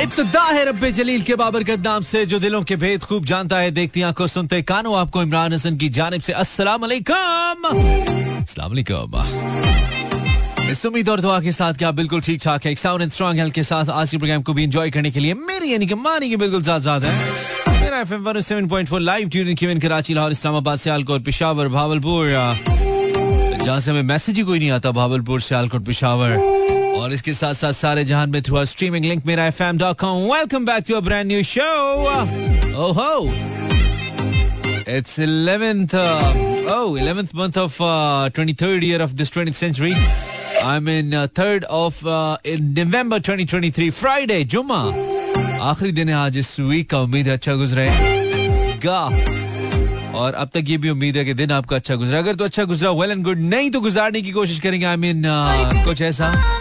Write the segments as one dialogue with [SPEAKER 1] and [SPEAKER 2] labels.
[SPEAKER 1] इब्तदा है रब्बे जलील के बाबर नाम से, जो दिलों के भेद खूब जानता है। देखती आँखों सुनते कानों, आपको इमरान हसन की जानब से अस्सलाम वालेकुम इस उम्मीद और दुआ के साथ क्या बिल्कुल ठीक ठाक है साउंड एंड स्ट्रॉन्ग हेल्थ के साथ आज के प्रोग्राम को भी एंजॉय करने के लिए मेरी, यानी कि मानी की बिल्कुल साथ है। मेरा एफएम 107.4 लाइव ट्यून क्यून कराची, लाहौर, इस्लामाबाद, सियालकोट, पिशावर, भावलपुर। जहाँ से हमें मैसेज ही कोई नहीं आता, भावलपुर, सियालकोट, पिशावर। और इसके साथ साथ सारे जहान में through streaming link Mera F M dot com welcome back to brand new show ओहो It's 11th, uh, oh, 11th month of uh, 23rd year of this 20th century. I'm in uh, 3rd of uh, in November 2023, Friday, जुम्मा. आखिरी दिन है आज इस week का उम्मीद है अच्छा गुजरे। गा। और अब तक ये भी उम्मीद है कि दिन आपका अच्छा गुजरा। अगर तो अच्छा गुजरा वेल एंड गुड नहीं तो गुजारने की कोशिश करेंगे I I mean mean, uh, कुछ ऐसा।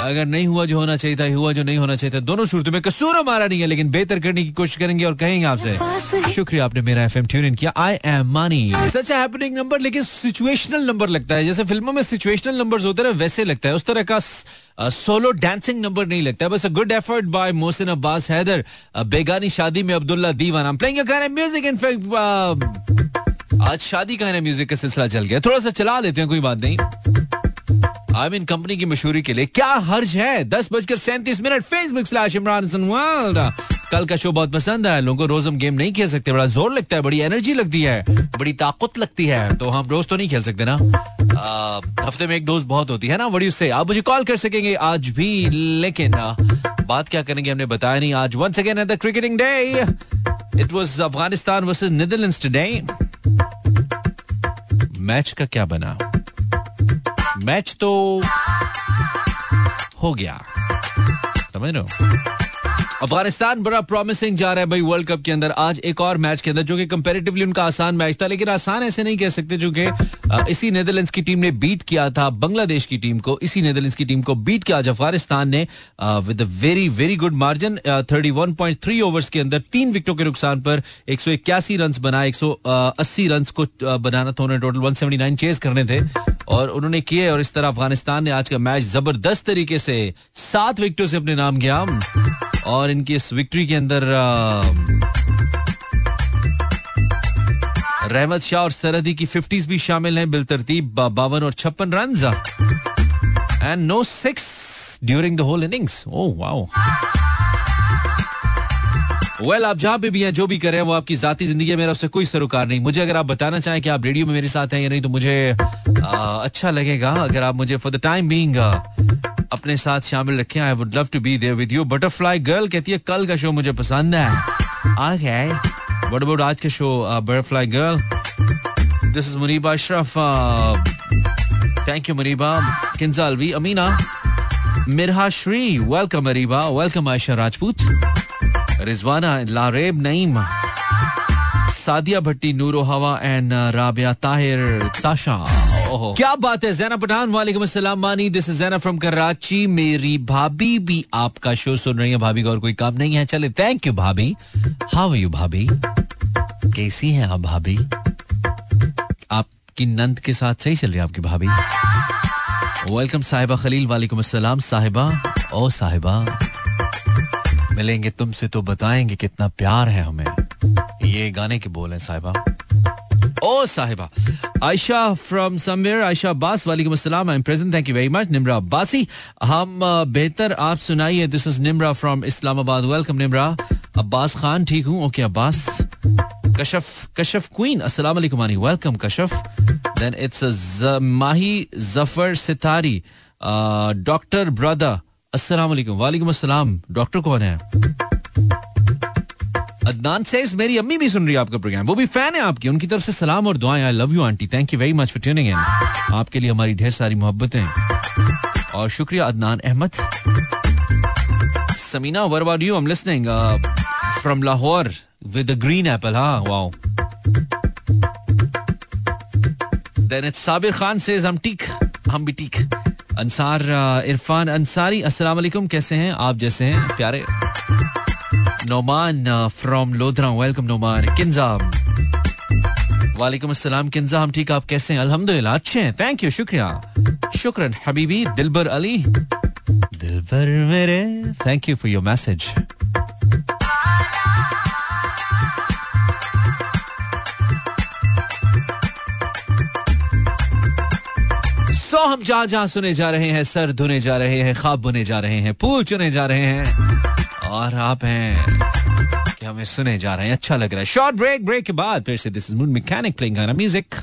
[SPEAKER 1] अगर नहीं हुआ जो होना चाहिए था हुआ जो नहीं होना चाहिए था। दोनों सूरतों में कसूर हमारा नहीं है, लेकिन बेहतर करने की कोशिश करेंगे और कहेंगे आपसे, शुक्रिया आपने मेरा एफएम ट्यून इन किया। I am money such happening number लेकिन सिचुएशनल नंबर लगता है। जैसे फ़िल्मों में सिचुएशनल नंबर होते हैं वैसे लगता है। उस तरह का सोलो डांसिंग नंबर नहीं लगता है। बस a good effort by Mohsin Abbas Haider बेगानी शादी में अब्दुल्ला दीवान। प्लेइंग म्यूज़िक इन फैक्ट आज शादी का म्यूज़िक का सिलसिला चल गया। थोड़ा सा चला लेते हैं, कोई बात नहीं। आई मीन कंपनी की मशहूरी के लिए। क्या हर्ज है? दस बजकर सैंतीस minute. Facebook slash Imran world कल का शो बहुत पसंद है। लोगों को रोज हम गेम नहीं खेल सकते। बड़ा ज़ोर लगता है, बड़ी एनर्जी लगती है, बड़ी ताकत लगती है। तो हम रोज तो नहीं खेल सकते ना। हफ़्ते में एक डोज बहुत होती है ना। बड़ी उससे आप मुझे कॉल कर सकेंगे आज भी, लेकिन बात क्या करेंगे? हमने बताया नहीं आज। Once again the cricketing day it was Afghanistan versus Netherlands today match का क्या बना? मैच तो हो गया। समझ रहे हो? अफ़गानिस्तान बड़ा प्रॉमिसिंग जा रहा है भाई वर्ल्ड कप के अंदर। आज एक और मैच के अंदर, जो कि कंपैरेटिवली उनका आसान मैच था, लेकिन आसान ऐसे नहीं कह सकते, जो कि इसी नेदरलैंड्स की टीम ने बीट किया था बांग्लादेश की टीम को, इसी नेदरलैंड्स की टीम को बीट किया। आज अफ़गानिस्तान ने with very very good margin thirty one point three overs के अंदर तीन विकेटों के नुकसान पर एक सौ इक्यासी रन बनाए, एक सौ अस्सी रन को बनाना था। उन्हें total one seventy nine chase करने थे और उन्होंने किए और इस तरह अफ़गानिस्तान ने आज का मैच ज़बरदस्त तरीके से सात विकेटों से अपने नाम किया। और इनकी इस विक्ट्री के अंदर रहमत शाह और सरहदी की फिफ्टीज भी शामिल हैं बिल तरतीब बावन और छप्पन run and no six during the whole innings oh wow well आप जहाँ पे भी हैं जो भी करें वो आपकी जाती ज़िंदगी है मेरा उससे कोई सरोकार नहीं। मुझे अगर आप बताना चाहें कि आप रेडियो में मेरे साथ हैं या नहीं तो मुझे आ, अच्छा लगेगा। अगर आप मुझे फॉर द टाइम बीइंग अपने साथ शामिल रखें। I would love to be there with you butterfly girl कहती है, कल का शो मुझे पसंद है। ओके व्हाट अबाउट आज का show butterfly girl this is Muniba Ashraf thank you Muniba Kinza Alvi Amina Mirha Shri welcome Areeba welcome Ayesha Rajput Rizwana Laraib Naeem Sadia Bhatti Nooro Hawa and Rabia Tahir Tasha क्या बात है? जैना पठान, वालेकुम अस्सलाम। Mani this is Zaina from Karachi मेरी भाभी भी आपका show सुन रही है। भाभी का और कोई काम नहीं है। चले थैंक यू भाभी। हाउ यू भाभी? कैसी हैं आप, भाभी? आपकी नंद के साथ सही चल रही है आपकी भाभी? वेलकम साहिबा खलील। वालेकुम अस्सलाम, साहिबा। ओ, साहिबा, मिलेंगे तुमसे तो बताएँगे कितना प्यार है हमें। ये गाने के बोल हैं, साहिबा। ओ साहिबा। आयशा फ्रॉम समवेयर आयशा अब्बास, वालेकुम अस्सलाम I am present thank you very much Nimra Abbasi. हम बेहतर आप सुनाइए this is Nimra from Islamabad welcome Nimra. Abbas Khan, ठीक हूँ? ओके अब्बास। कशफ कशफ क्वीन अस्सलाम वालेकुम, आनी welcome Kashaf. Then it's Mahi Zafar Sitari doctor brother अस्सलाम वालेकुम। वालेकुम अस्सलाम डॉक्टर कौन है? अदनान सेज मेरी अम्मी भी सुन रही है आपका प्रोग्राम वो भी फ़ैन है आपकी. उनकी तरफ़ से सलाम और दुआएँ. I love you aunty. Thank you very much for tuning in आपके लिए हमारी ढेर सारी मोहब्बतें. और शुक्रिया Adnan Ahmed. Samina where about you am listening from Lahore with green apple हाँ wow then it's Sabir Khan says हम ठीक हम भी ठीक अंसार इरफान अंसारी अस्सलाम वालेकुम कैसे हैं? आप जैसे हैं? प्यारे. नोमान फ्रॉम लोधरा वेलकम नोमान किंजा वालेकुम अस्सलाम किंजा हम ठीक आप कैसे हैं अल्हम्दुलिल्लाह अच्छे हैं थैंक यू शुक्रिया शुक्रन हबीबी दिलबर अली बाबर मेरे thank you for your message so हम जहाँ जहाँ सुने जा रहे हैं सर धुने जा रहे हैं खाब बुने जा रहे हैं फूल चुने जा रहे हैं और आप हैं कि हमें सुने जा रहे हैं। अच्छा लग रहा है। शॉर्ट ब्रेक ब्रेक के बाद फिर से this is mood mechanic playing music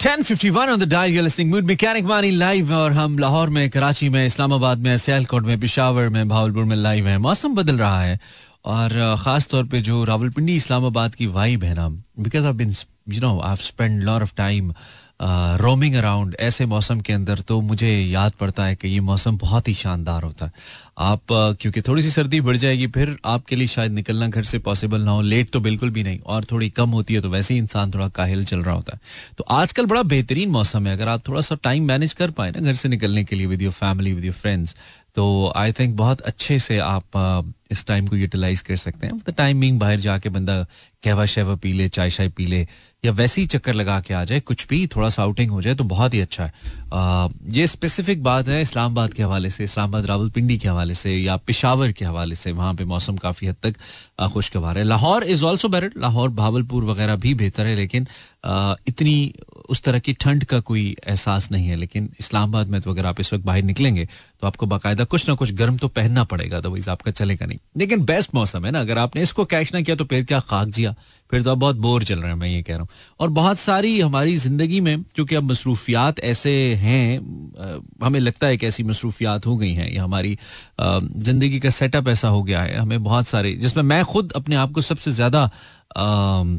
[SPEAKER 1] 1051 on the dial you're listening mood mechanic Wani live और हम लाहौर में, कराची में, इस्लामाबाद में, सियालकोट में, पिशावर में, भावलपुर में लाइव है। मौसम बदल रहा है और खास तौर पे जो रावलपिंडी इस्लामाबाद की वाइब है ना because I been you know I spend lot of time roaming around ऐसे मौसम के अंदर तो मुझे याद पड़ता है कि ये मौसम बहुत ही शानदार होता है। आप क्योंकि थोड़ी सी सर्दी बढ़ जाएगी, फिर आपके लिए शायद निकलना घर से पॉसिबल ना हो। लेट तो बिल्कुल भी नहीं, और थोड़ी कम होती है तो वैसे ही इंसान थोड़ा काहिल चल रहा होता है। तो आजकल बड़ा बेहतरीन मौसम है। अगर आप थोड़ा सा टाइम मैनेज कर पाए ना घर से निकलने के लिए with your family with your friends तो आई थिंक बहुत अच्छे से आप इस टाइम को यूटिलाइज कर सकते हैं। टाइमिंग बाहर जाके बंदा कहवा शहवा पी ले चाय शाय पी ले या वैसे ही चक्कर लगा के आ जाए कुछ भी थोड़ा सा आउटिंग हो जाए तो बहुत ही अच्छा है। आ, ये स्पेसिफिक बात है इस्लामाबाद के हवाले से इस्लामाबाद रावलपिंडी के हवाले से या पिशावर के हवाले से वहाँ पे मौसम काफ़ी हद तक खुशगवार है। Lahore is also better Lahore Bahawalpur वगैरह भी बेहतर है लेकिन आ, इतनी उस तरह की ठंड का कोई एहसास नहीं है लेकिन इस्लामाबाद में तो अगर आप इस वक्त बाहर निकलेंगे तो आपको बाकायदा कुछ ना कुछ गर्म तो पहनना पड़ेगा तो वही आपका चलेगा नहीं। लेकिन बेस्ट मौसम है ना अगर आपने इसको कैश ना किया तो फिर क्या खाक जिया? फिर तो आप बहुत बोर चल रहे हैं मैं ये कह रहा हूँ। और बहुत सारी हमारी ज़िंदगी में क्योंकि अब मसरूफियात ऐसे हैं हमें लगता है कि ऐसी मसरूफियात हो गई हैं या हमारी ज़िंदगी का सेटअप ऐसा हो गया है हमें बहुत सारे जिसमें मैं खुद अपने आप को सबसे ज़्यादा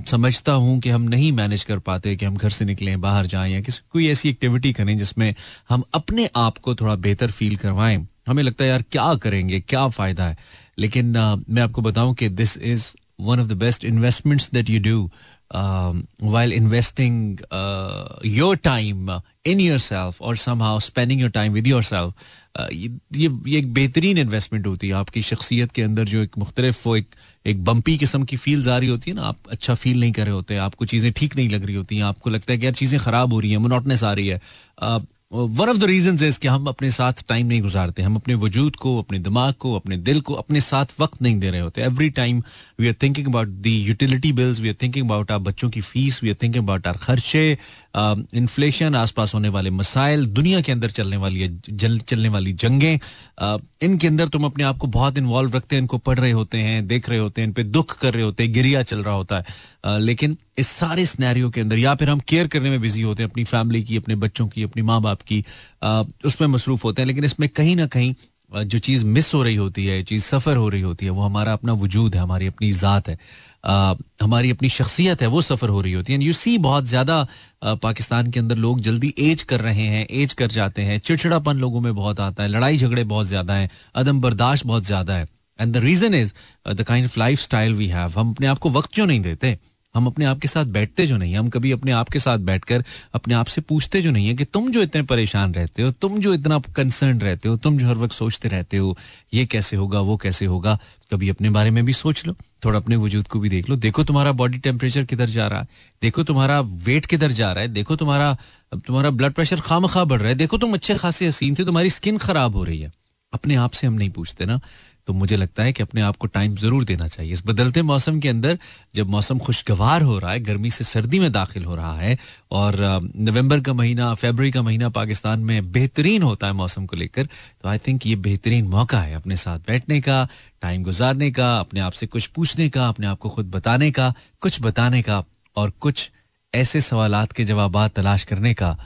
[SPEAKER 1] समझता हूँ कि हम नहीं मैनेज कर पाते कि हम घर से निकलें बाहर जाएँ या किसी कोई ऐसी एक्टिविटी करें जिसमें हम अपने आप को थोड़ा बेहतर फील करवाएँ। हमें लगता है यार क्या करेंगे? क्या फ़ायदा है? लेकिन uh, मैं आपको बताऊँ कि this is one of the best investments that you do um, while investing uh, your time in yourself or somehow spending your time with yourself uh, ये ये एक बेहतरीन इन्वेस्टमेंट होती है। आपकी शख्सियत के अंदर जो एक मुख्तलिफ़ वो एक एक बम्पी किस्म की फील्स आ रही होती है ना आप अच्छा फील नहीं कर रहे होते आपको चीज़ें ठीक नहीं लग रही होती हैं आपको लगता है कि यार चीज़ें खराब हो रही हैं मोनोटनेस आ रही है। uh, one of the reason is कि हम अपने साथ टाइम नहीं गुजारते। हम अपने वजूद को, अपने दिमाग को, अपने दिल को अपने साथ वक्त नहीं दे रहे होते। Every time we are thinking about the utility bills we are thinking about our बच्चों की fees we are thinking about our खर्चे इन्फ्लेशन आसपास होने वाले मसाइल दुनिया के अंदर चलने वाली जल, चलने वाली जंगें इनके अंदर तुम अपने आप को बहुत इन्वॉल्व रखते हैं इनको पढ़ रहे होते हैं देख रहे होते हैं इन पे दुख कर रहे होते हैं गिरिया चल रहा होता है। लेकिन इस सारे स्नैरियो के अंदर या फिर हम केयर करने में बिज़ी होते हैं अपनी फैमिली की अपने बच्चों की अपनी माँ बाप की उसमें मसरूफ होते हैं लेकिन इसमें कहीं ना कहीं जो चीज़ मिस हो रही होती है चीज़ सफ़र हो रही होती है वो हमारा अपना वजूद है हमारी अपनी ज़ात है। हमारी अपनी शख्सियत है, वो सफ़र हो रही होती है। यू सी बहुत ज़्यादा पाकिस्तान के अंदर लोग जल्दी एज कर रहे हैं, एज कर जाते हैं। चिड़चिड़ापन लोगों में बहुत आता है लड़ाई झगड़े बहुत ज़्यादा है, अदम बर्दाश्त बहुत ज़्यादा है। And the reason is the kind of life style we have हम अपने आप को वक्त क्यों नहीं देते? हम अपने आप के साथ बैठते जो नहीं, हम कभी अपने आप के साथ बैठकर अपने आप से पूछते जो नहीं है कि तुम जो इतने परेशान रहते हो, तुम जो इतना कंसर्न रहते हो, तुम जो हर वक्त सोचते रहते हो, ये कैसे होगा, वो कैसे होगा, कभी अपने बारे में भी सोच लो। थोड़ा अपने वजूद को भी देख लो। देखो तुम्हारा बॉडी टेम्परेचर किधर जा रहा है। देखो तुम्हारा वेट किधर जा रहा है। देखो तुम्हारा तुम्हारा ब्लड प्रेशर खाम खा बढ़ रहा है। देखो तुम अच्छे खासे हसीन थे, तुम्हारी स्किन खराब हो रही है। अपने आप से हम नहीं पूछते ना। तो मुझे लगता है कि अपने आप को टाइम ज़रूर देना चाहिए। इस बदलते मौसम के अंदर, जब मौसम खुशगवार हो रहा है, गर्मी से सर्दी में दाखिल हो रहा है, और नवंबर का महीना फेबररी का महीना पाकिस्तान में बेहतरीन होता है मौसम को लेकर तो आई थिंक ये बेहतरीन मौका है अपने साथ बैठने का टाइम गुजारने का, अपने आप से कुछ पूछने का, अपने आप को खुद बताने का, कुछ बताने का, और कुछ ऐसे सवाल के जवाब तलाश करने का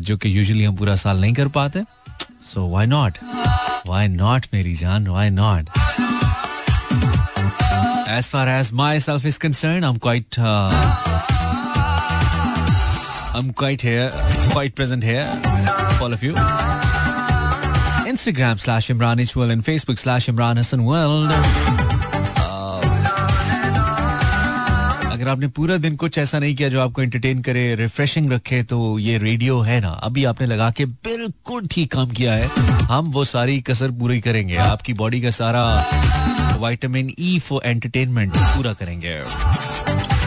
[SPEAKER 1] जो कि यूजली हम पूरा साल नहीं कर पाते। So why not Why not, Mary Jan? Why not? As far as myself is concerned, I'm quite. Uh, I'm quite here, quite present here for all of you. Instagram slash Imran Ishwal and Facebook slash Imran Hassan World. अगर आपने पूरा दिन कुछ ऐसा नहीं किया जो आपको एंटरटेन करे रिफ्रेशिंग रखे तो ये रेडियो है ना। अभी आपने लगा के बिल्कुल ठीक काम किया है। हम वो सारी कसर पूरी करेंगे। आपकी बॉडी का सारा वाइटामिन ई फॉर एंटरटेनमेंट पूरा करेंगे।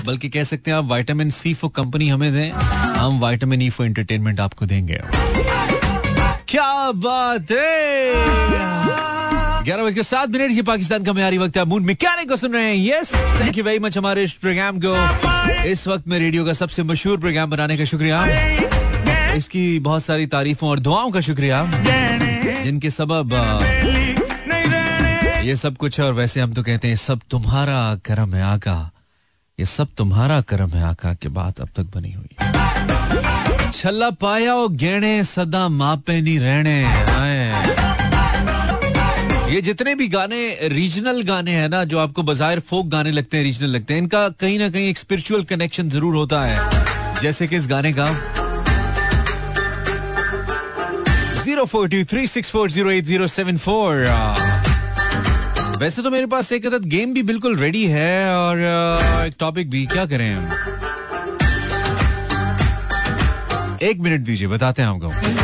[SPEAKER 1] बल्कि कह सकते हैं आप वाइटामिन सी फॉर कंपनी हमें दें। हम वाइटामिन ई फॉर एंटरटेनमेंट आपको देंगे। क्या बात है! ग्यारह बजकर सात मिनट ये पाकिस्तान का म्यारी वक्त है। मून मैकेनिक को सुन रहे हैं। Yes thank you very much हमारे इस प्रोग्राम को। इस वक्त में रेडियो का सबसे मशहूर प्रोग्राम बनाने का शुक्रिया। इसकी बहुत सारी तारीफों और दुआओं का शुक्रिया। जिनके सबब ये सब कुछ है और वैसे हम तो कहते हैं, सब तुम्हारा करम है आका। ये सब तुम्हारा करम है आका के बात अब तक बनी हुई छल्ला पाया ओ गेणे सदा मापे नहीं रहने। ये जितने भी गाने रीजनल गाने हैं ना, जो आपको बाज़ार फोक गाने लगते हैं रीजनल लगते हैं, इनका कहीं ना कहीं एक स्पिरिचुअल कनेक्शन ज़रूर होता है। जैसे कि इस गाने का। Zero four two three six four zero eight zero seven four. वैसे तो मेरे पास एक अदद गेम भी बिल्कुल रेडी है और एक टॉपिक भी, क्या करें हम? एक मिनट दीजिए, बताते हैं आपको।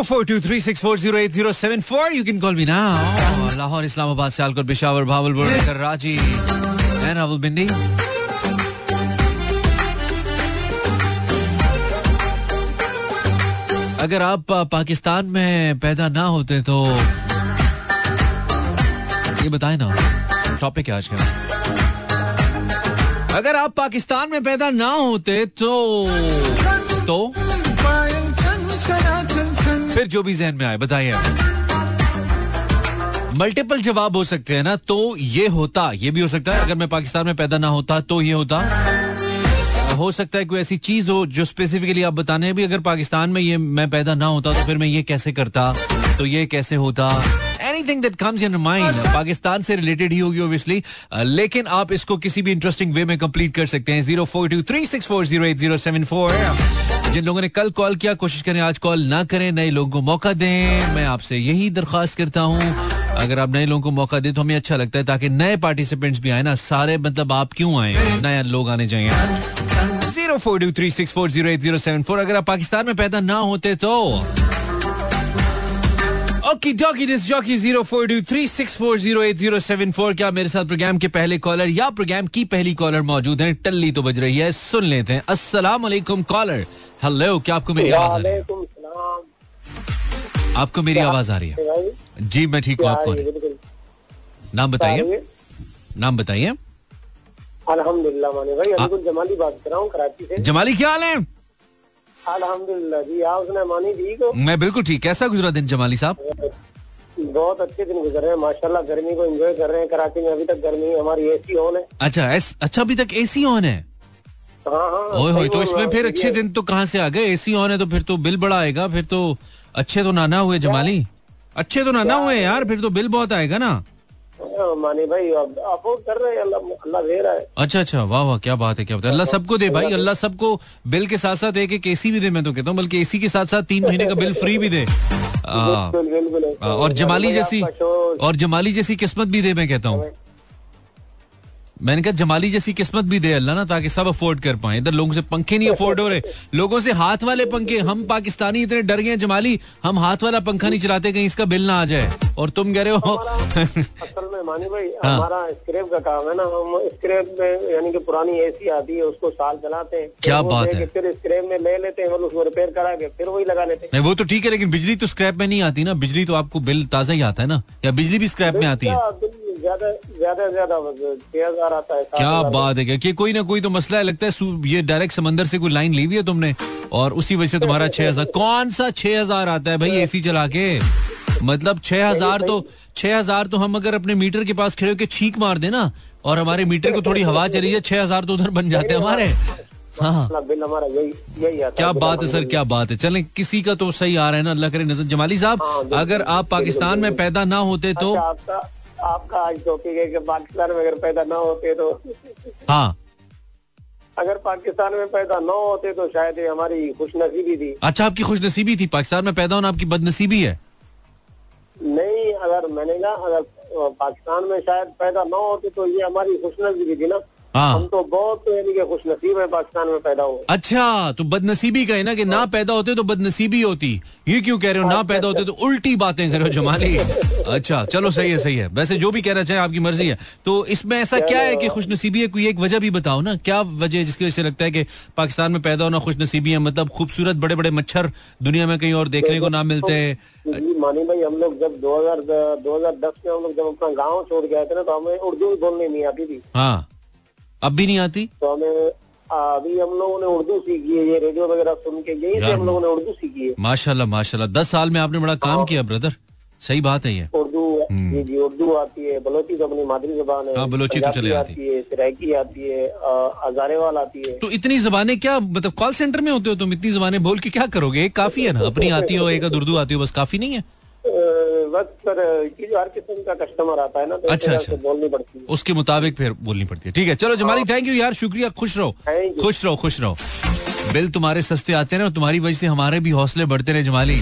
[SPEAKER 1] Zero four two three six four zero eight zero seven four you can call me now Lahore Islamabad Sialkot Peshawar Bahawalpur Karachi and Rawalpindi अगर आप पाकिस्तान में पैदा ना होते तो ये बताए ना टॉपिक है आज का? अगर आप पाकिस्तान में पैदा ना होते तो तो फिर जो भी जहन में आए, बताइए मल्टीपल जवाब हो सकते हैं ना तो ये होता, ये भी हो सकता है। अगर मैं पाकिस्तान में पैदा ना होता तो ये होता। हो सकता है कोई ऐसी चीज़ हो जो स्पेसिफिकली आप बताने भी, अगर पाकिस्तान में ये मैं पैदा ना होता तो फिर मैं ये कैसे करता तो ये कैसे होता। Anything that comes in mind Pakistan से रिलेटेड ही होगी ऑब्वियसली लेकिन आप इसको किसी भी इंटरेस्टिंग वे में कंप्लीट कर सकते हैं। Zero four two three six four zero eight zero seven four जिन लोगों ने कल कॉल किया, कोशिश करें आज कॉल ना करें, नए लोगों को मौका दें। मैं आपसे यही दरख्वास्त करता हूँ, अगर आप नए लोगों को मौका दें तो हमें अच्छा लगता है, ताकि नए पार्टिसिपेंट्स भी आए ना, सारे मतलब आप क्यों आए? नए लोग आने चाहिए। Zero four two three six four zero eight zero seven four, अगर आप पाकिस्तान में पैदा ना होते तो okay dokey this jockey zero four two three six four zero eight zero seven four क्या मेरे साथ प्रोग्राम के पहले कॉलर या प्रोग्राम की पहली कॉलर मौजूद हैं? टल्ली तो बज रही है सुन लेते हैं। अस्सलाम वालेकुम कॉलर हेलो क्या आपको मेरी आवाज़ आ रही है? आपको मेरी आवाज़ आ रही है? जी मैं ठीक हूँ आप कौन नाम बताइए। नाम बताइए।
[SPEAKER 2] अल्हम्दुलिल्लाह माने भाई अब्दुल जमाली बात कर रहा हूँ कराची से।
[SPEAKER 1] जमाली क्या हाल है?
[SPEAKER 2] अल्हम्दुलिल्लाह जी आप सुना मानी ठीक हो?
[SPEAKER 1] मैं बिल्कुल ठीक कैसा गुजरा दिन जमाली साहब?
[SPEAKER 2] बहुत अच्छे दिन गुजर रहे हैं माशाल्लाह गर्मी को एंजॉय कर रहे हैं कराची में अभी तक गर्मी हमारी एसी ऑन है।
[SPEAKER 1] अच्छा एस, अच्छा अभी तक एसी ऑन है?
[SPEAKER 2] हाँ हाँ।
[SPEAKER 1] ओए होए तो इसमें फिर अच्छे दिन तो कहाँ से आ गए? एसी ऑन है तो फिर तो बिल बड़ा आएगा फिर तो अच्छे तो नाना हुए जमाली। अच्छे तो नाना हुए यार फिर तो बिल बहुत आएगा ना।
[SPEAKER 2] मानी भाई अफोर्ड कर रहे हैं अल्लाह अल्लाह दे रहा है।
[SPEAKER 1] अच्छा अच्छा वाह वाह क्या बात है क्या बात है। अल्लाह सबको दे भाई अल्लाह सबको बिल के साथ साथ एक एक एसी भी दे मैं तो कहता हूँ बल्कि एसी के साथ साथ तीन महीने का बिल फ्री भी दे। और जमाली जैसी और जमाली जैसी किस्मत भी दे मैं कहता हूँ। मैंने कहा जमाली जैसी किस्मत भी दे अल्लाह ना ताकि सब अफोर्ड कर पाए। इधर लोगों से पंखे नहीं अफोर्ड हो रहे। लोगों से हाथ वाले पंखे हम पाकिस्तानी इतने डर गए जमाली हम हाथ वाला पंखा नहीं चलाते कहीं इसका बिल ना आ जाए। और तुम कह रहे हो
[SPEAKER 2] असल में मानी भाई
[SPEAKER 1] हाँ।
[SPEAKER 2] हमारा स्क्रैप का काम है ना हम स्क्रेप में यानी कि पुरानी एसी आती है उसको साल चलाते हैं।
[SPEAKER 1] क्या बात है।
[SPEAKER 2] फिर स्क्रैप में ले लेते हैं उसको रिपेयर करा के फिर वही लगा लेते हैं।
[SPEAKER 1] वो तो ठीक है लेकिन बिजली तो स्क्रैप में नहीं आती ना। बिजली तो आपको बिल ताज़ा ही आता है ना या बिजली भी स्क्रैप में आती है?
[SPEAKER 2] ज़्यादा ज़्यादा ज़्यादा छह हज़ार आता है
[SPEAKER 1] क्या बात है क्या कोई ना कोई तो मसला है लगता है ये डायरेक्ट समंदर से कोई लाइन ली हुई है तुमने? और उसी वजह से तुम्हारा छह हज़ार कौन सा छह हज़ार आता है भाई एसी चला के? मतलब छह हज़ार तो छह हज़ार तो हम अगर अपने मीटर के पास खड़े होकर छींक मार देना और हमारे मीटर को थोड़ी हवा चली जाए छह हज़ार तो उधर बन जाते हैं हमारे। हाँ।
[SPEAKER 2] बिल हमारा यही यही
[SPEAKER 1] क्या बात है सर क्या बात है। चलें किसी का तो सही आ रहा है ना अल्लाह करे नज़र। जमाली साहब
[SPEAKER 2] हाँ,
[SPEAKER 1] अगर आप पाकिस्तान में पैदा ना होते तो?
[SPEAKER 2] अच्छा, आपका आज टॉपिक है कि पाकिस्तान में अगर पैदा ना होते तो
[SPEAKER 1] हाँ।
[SPEAKER 2] अगर पाकिस्तान में पैदा ना होते तो शायद ये हमारी खुशनसीबी थी।
[SPEAKER 1] अच्छा आपकी खुशनसीबी थी? पाकिस्तान में पैदा होना आपकी बदनसीबी है?
[SPEAKER 2] नहीं अगर मैंने ना अगर पाकिस्तान में शायद पैदा ना होते तो ये हमारी खुशनसीबी थी ना। हम तो बहुत यानी कि खुश नसीब है पाकिस्तान में पैदा हुए।
[SPEAKER 1] अच्छा तो बदनसीबी का है ना कि ना पैदा होते तो बदनसीबी होती। ये क्यों कह रहे हो ना पैदा होते तो उल्टी बातें करो जमाली। अच्छा चलो सही है सही है। वैसे जो भी कहना चाहे आपकी मर्ज़ी है। तो इसमें ऐसा क्या है कि खुशनसीबी है? कोई एक वजह भी बताओ ना। क्या वजह है जिसकी वजह से लगता है कि पाकिस्तान में पैदा होना खुश नसीबी है? मतलब खूबसूरत बड़े बड़े मच्छर दुनिया में कहीं और देखने को ना मिलते हैं।
[SPEAKER 2] मानी भाई हम लोग जब 2000 2010 में हम लोग जब अपना गाँव छोड़ गए थे ना तो हमें उर्दू बोलने नहीं आती थी।
[SPEAKER 1] हाँ। अब भी नहीं आती?
[SPEAKER 2] तो हमें अभी हम लोगों ने उर्दू सीखी है ये रेडियो वगैरह सुन के यही से हम लोगों ने उर्दू सीखी है।
[SPEAKER 1] माशाल्लाह माशाल्लाह। दस साल में आपने बड़ा काम किया ब्रदर। सही बात है ये।
[SPEAKER 2] उर्दू जी जी उर्दू आती है बलोची तो अपनी मादरी जबान है
[SPEAKER 1] हाँ, बलोची तो चले आती।
[SPEAKER 2] है सराइकी आती है हजारेवाल आती है।
[SPEAKER 1] तो इतनी जबानें क्या मतलब कॉल सेंटर में होते हो तुम? इतनी जबानें बोल के क्या करोगे? एक काफ़ी है ना अपनी आती हो एक उर्दू आती हो बस काफ़ी नहीं है?
[SPEAKER 2] बस जो हर किस्म का कस्टमर आता है ना तो
[SPEAKER 1] अच्छा, अच्छा।
[SPEAKER 2] बोलनी पड़ती है।
[SPEAKER 1] उसके मुताबिक फिर बोलनी पड़ती है। ठीक है चलो जमाली थैंक यू यार शुक्रिया खुश रहो। खुश रहो खुश रहो। बिल तुम्हारे सस्ते आते हैं और तुम्हारी वजह से हमारे भी हौसले बढ़ते रहे Jamali.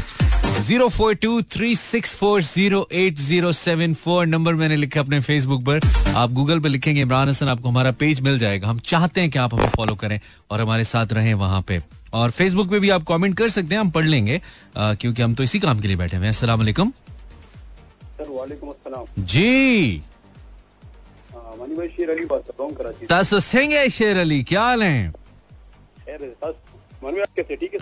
[SPEAKER 1] Zero four two three six four zero eight zero seven four number मैंने लिखा अपने फेसबुक पर। आप गूगल पर लिखेंगे इमरान हसन आपको हमारा पेज मिल जाएगा। हम चाहते हैं कि आप हमें फॉलो करें और हमारे साथ रहें वहाँ पे। और फेसबुक पे भी आप कमेंट कर सकते हैं हम पढ़ लेंगे क्योंकि हम तो इसी काम के लिए बैठे हुए हैं। अस्सलाम वालेकुम।
[SPEAKER 2] सर वालेकुम अस्सलाम।
[SPEAKER 1] जी।
[SPEAKER 2] मानी भाई शेर अली बात कर रहा हूँ कराची
[SPEAKER 1] तस सिंह शेर अली क्या हाल है?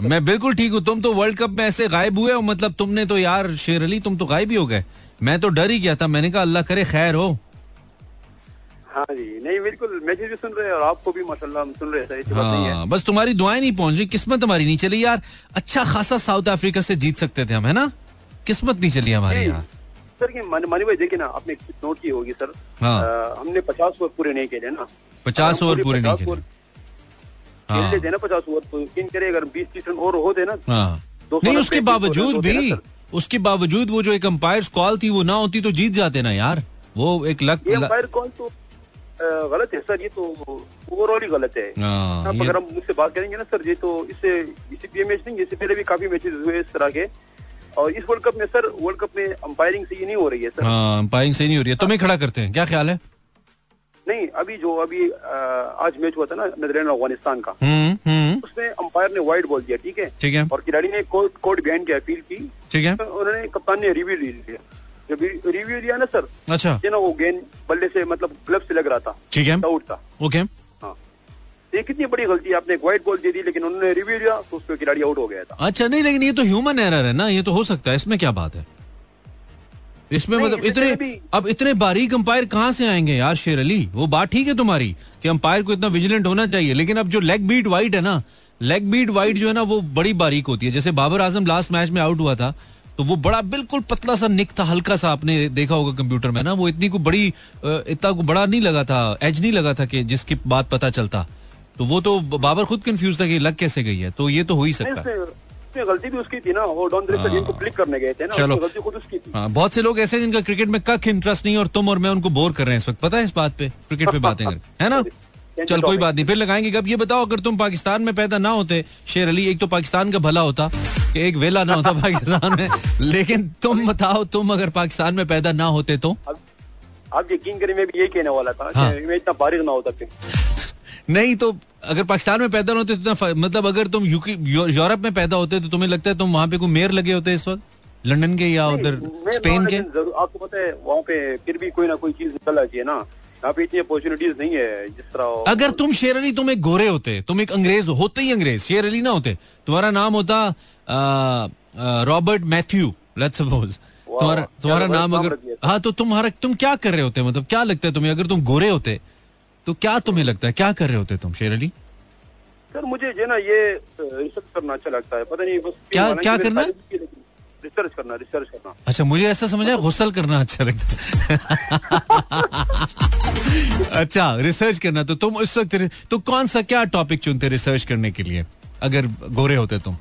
[SPEAKER 1] मैं बिल्कुल ठीक हूँ। तुम तो वर्ल्ड कप में ऐसे गायब हुए हो मतलब तुमने तो यार शेर अली तुम तो गायब ही हो गए। मैं तो डर ही गया था मैंने कहा अल्लाह करे खैर हो।
[SPEAKER 3] हाँ जी। नहीं बिल्कुल मैसेज भी सुन रहे हैं और आपको भी माशाल्लाह हम सुन रहे हैं ऐसी बात नहीं है।
[SPEAKER 1] हाँ बस तुम्हारी दुआएँ नहीं पहुँच रही किस्मत हमारी नहीं चली यार। अच्छा खासा साउथ अफ्रीका से जीत सकते थे हम है ना? किस्मत नहीं चली हमारे यहाँ।
[SPEAKER 3] सर ये मानी मानी भाई देखिए ना आपने नोट की होगी सर।
[SPEAKER 1] हाँ।
[SPEAKER 3] अ, हमने पचास ओवर पूरे नहीं खेले ना।
[SPEAKER 1] 50 ओवर पूरे नहीं खेले।
[SPEAKER 3] ओवर
[SPEAKER 1] हाँ।
[SPEAKER 3] खेल लेते ना पचास ओवर तो यकीन करिए अगर बीस तीस रन और होते ना
[SPEAKER 1] हाँ। नहीं उसके बावजूद भी उसके बावजूद वो जो एक अंपायर कॉल थी वो ना होती तो जीत जाते ना यार। वो एक लक
[SPEAKER 3] अंपायर कॉल तो गलत है सर ये तो ओवरऑल ही गलत है।
[SPEAKER 1] हाँ,
[SPEAKER 3] आप अगर हम मुझसे बात करेंगे ना सर ये तो इससे इसी पी मैच नहीं इससे पहले भी काफ़ी मैचेस हुए इस तरह के। और इस वर्ल्ड कप में सर वर्ल्ड कप में अंपायरिंग से ये नहीं हो रही है सर।
[SPEAKER 1] हाँ अंपायरिंग सही नहीं हो रही है। तुम्हें खड़ा करते हैं। क्या ख्याल है?
[SPEAKER 3] नहीं अभी जो अभी आज मैच हुआ था ना नीदरलैंड अफ़गानिस्तान का।
[SPEAKER 1] हम्म हम्म।
[SPEAKER 3] उसमें अंपायर ने वाइड बॉल दिया ठीक है?
[SPEAKER 1] ठीक है।
[SPEAKER 3] और खिलाड़ी ने कोर्ट कोर्ट बिहाइन की अपील की।
[SPEAKER 1] ठीक है।
[SPEAKER 3] तो उन्होंने कप्तान ने रिव्यू ले लिया। जब रिव्यू लिया ना सर
[SPEAKER 1] अच्छा।
[SPEAKER 3] ये ना वो गेंद बल्ले से मतलब ग्लव से लग रहा था।
[SPEAKER 1] ठीक है।
[SPEAKER 3] आउट था।
[SPEAKER 1] ओके
[SPEAKER 3] हाँ। ये कितनी बड़ी गलती आपने एक वाइट बॉल दे दी लेकिन उन्होंने रिव्यू लिया तो उस पर खिलाड़ी आउट हो गया था।
[SPEAKER 1] अच्छा नहीं लेकिन ये तो ह्यूमन एरर है ना ये तो हो सकता है इसमें क्या बात है? इसमें मतलब इतने अब इतने बारीक अंपायर कहाँ से आएँगे यार शेर अली? वो बात ठीक है तुम्हारी कि अंपायर को इतना विजिलेंट होना चाहिए लेकिन अब जो लेग बीट वाइट है ना लेग बीट वाइट जो है ना वो बड़ी बारीक होती है। जैसे बाबर आज़म लास्ट मैच में आउट हुआ था तो वो बड़ा बिल्कुल पतला सा निक था हल्का सा आपने देखा होगा कंप्यूटर में ना वो इतनी को बड़ी इतना को बड़ा नहीं लगा था एज नहीं लगा था कि जिसकी बात पता चलता। तो वो तो बाबर खुद कंफ्यूज था कि लग कैसे गई है तो ये तो हो ही सकता है।
[SPEAKER 3] गलती भी उसकी थी ना वो डॉन जिनको क्लिक करने गए थे ना
[SPEAKER 1] चलो।
[SPEAKER 3] गलती खुद उसकी थी।
[SPEAKER 1] हाँ, बहुत से लोग ऐसे हैं जिनका क्रिकेट में कख इंटरेस्ट नहीं और तुम और मैं उनको बोर कर रहे हैं इस वक्त पता है इस बात पे? क्रिकेट पे बातें कर है ना? चल कोई बात नहीं फिर लगाएँगे। कब ये बताओ अगर तुम पाकिस्तान में पैदा ना होते शेर अली एक तो पाकिस्तान का भला होता कि एक वेला ना होता पाकिस्तान में। लेकिन तुम बताओ तुम अगर पाकिस्तान में पैदा ना होते तो?
[SPEAKER 3] अब आप यकीन करें मैं भी यही कहने वाला था
[SPEAKER 1] हाँ।
[SPEAKER 3] मैं इतना बारिश ना होता फिर।
[SPEAKER 1] नहीं तो अगर पाकिस्तान में पैदा होते तो इतना मतलब अगर तुम यूके यूरोप में पैदा होते तो तुम्हें लगता है तुम वहाँ पे कोई मेयर लगे होते इस वक्त? लंदन के या उधर स्पेन के?
[SPEAKER 3] आपको पता है वहाँ पे फिर भी कोई ना कोई चीज़ निकल आती है ना। यहाँ पे इतनी अपॉर्चुनिटीज़ नहीं है जिस तरह
[SPEAKER 1] अगर तुम शेर अली तुम एक गोरे होते तुम एक अंग्रेज़ होते ही अंग्रेज़ शेर अली ना होते। तुम्हारा नाम होता रॉबर्ट मैथ्यू लेट्स सपोज़ तुम्हारा तुम्हारा नाम
[SPEAKER 3] नाम
[SPEAKER 1] अगर हाँ तो तुम्हारा तुम क्या कर रहे होते? मतलब क्या लगता है तुम्हें? अगर तुम गोरे होते तो क्या तुम्हें लगता है? क्या कर रहे होते तुम शेर अली?
[SPEAKER 3] सर मुझे जो ना ये रिसर्च करना अच्छा लगता है। पता नहीं बस
[SPEAKER 1] क्या- क्या करना?
[SPEAKER 3] रिसर्च करना रिसर्च करना।
[SPEAKER 1] अच्छा मुझे ऐसा समझा गुसल करना अच्छा लगता अच्छा रिसर्च करना तो तुम उस वक्त तो कौन सा क्या टॉपिक चुनते रिसर्च करने के लिए? अगर गोरे होते तुम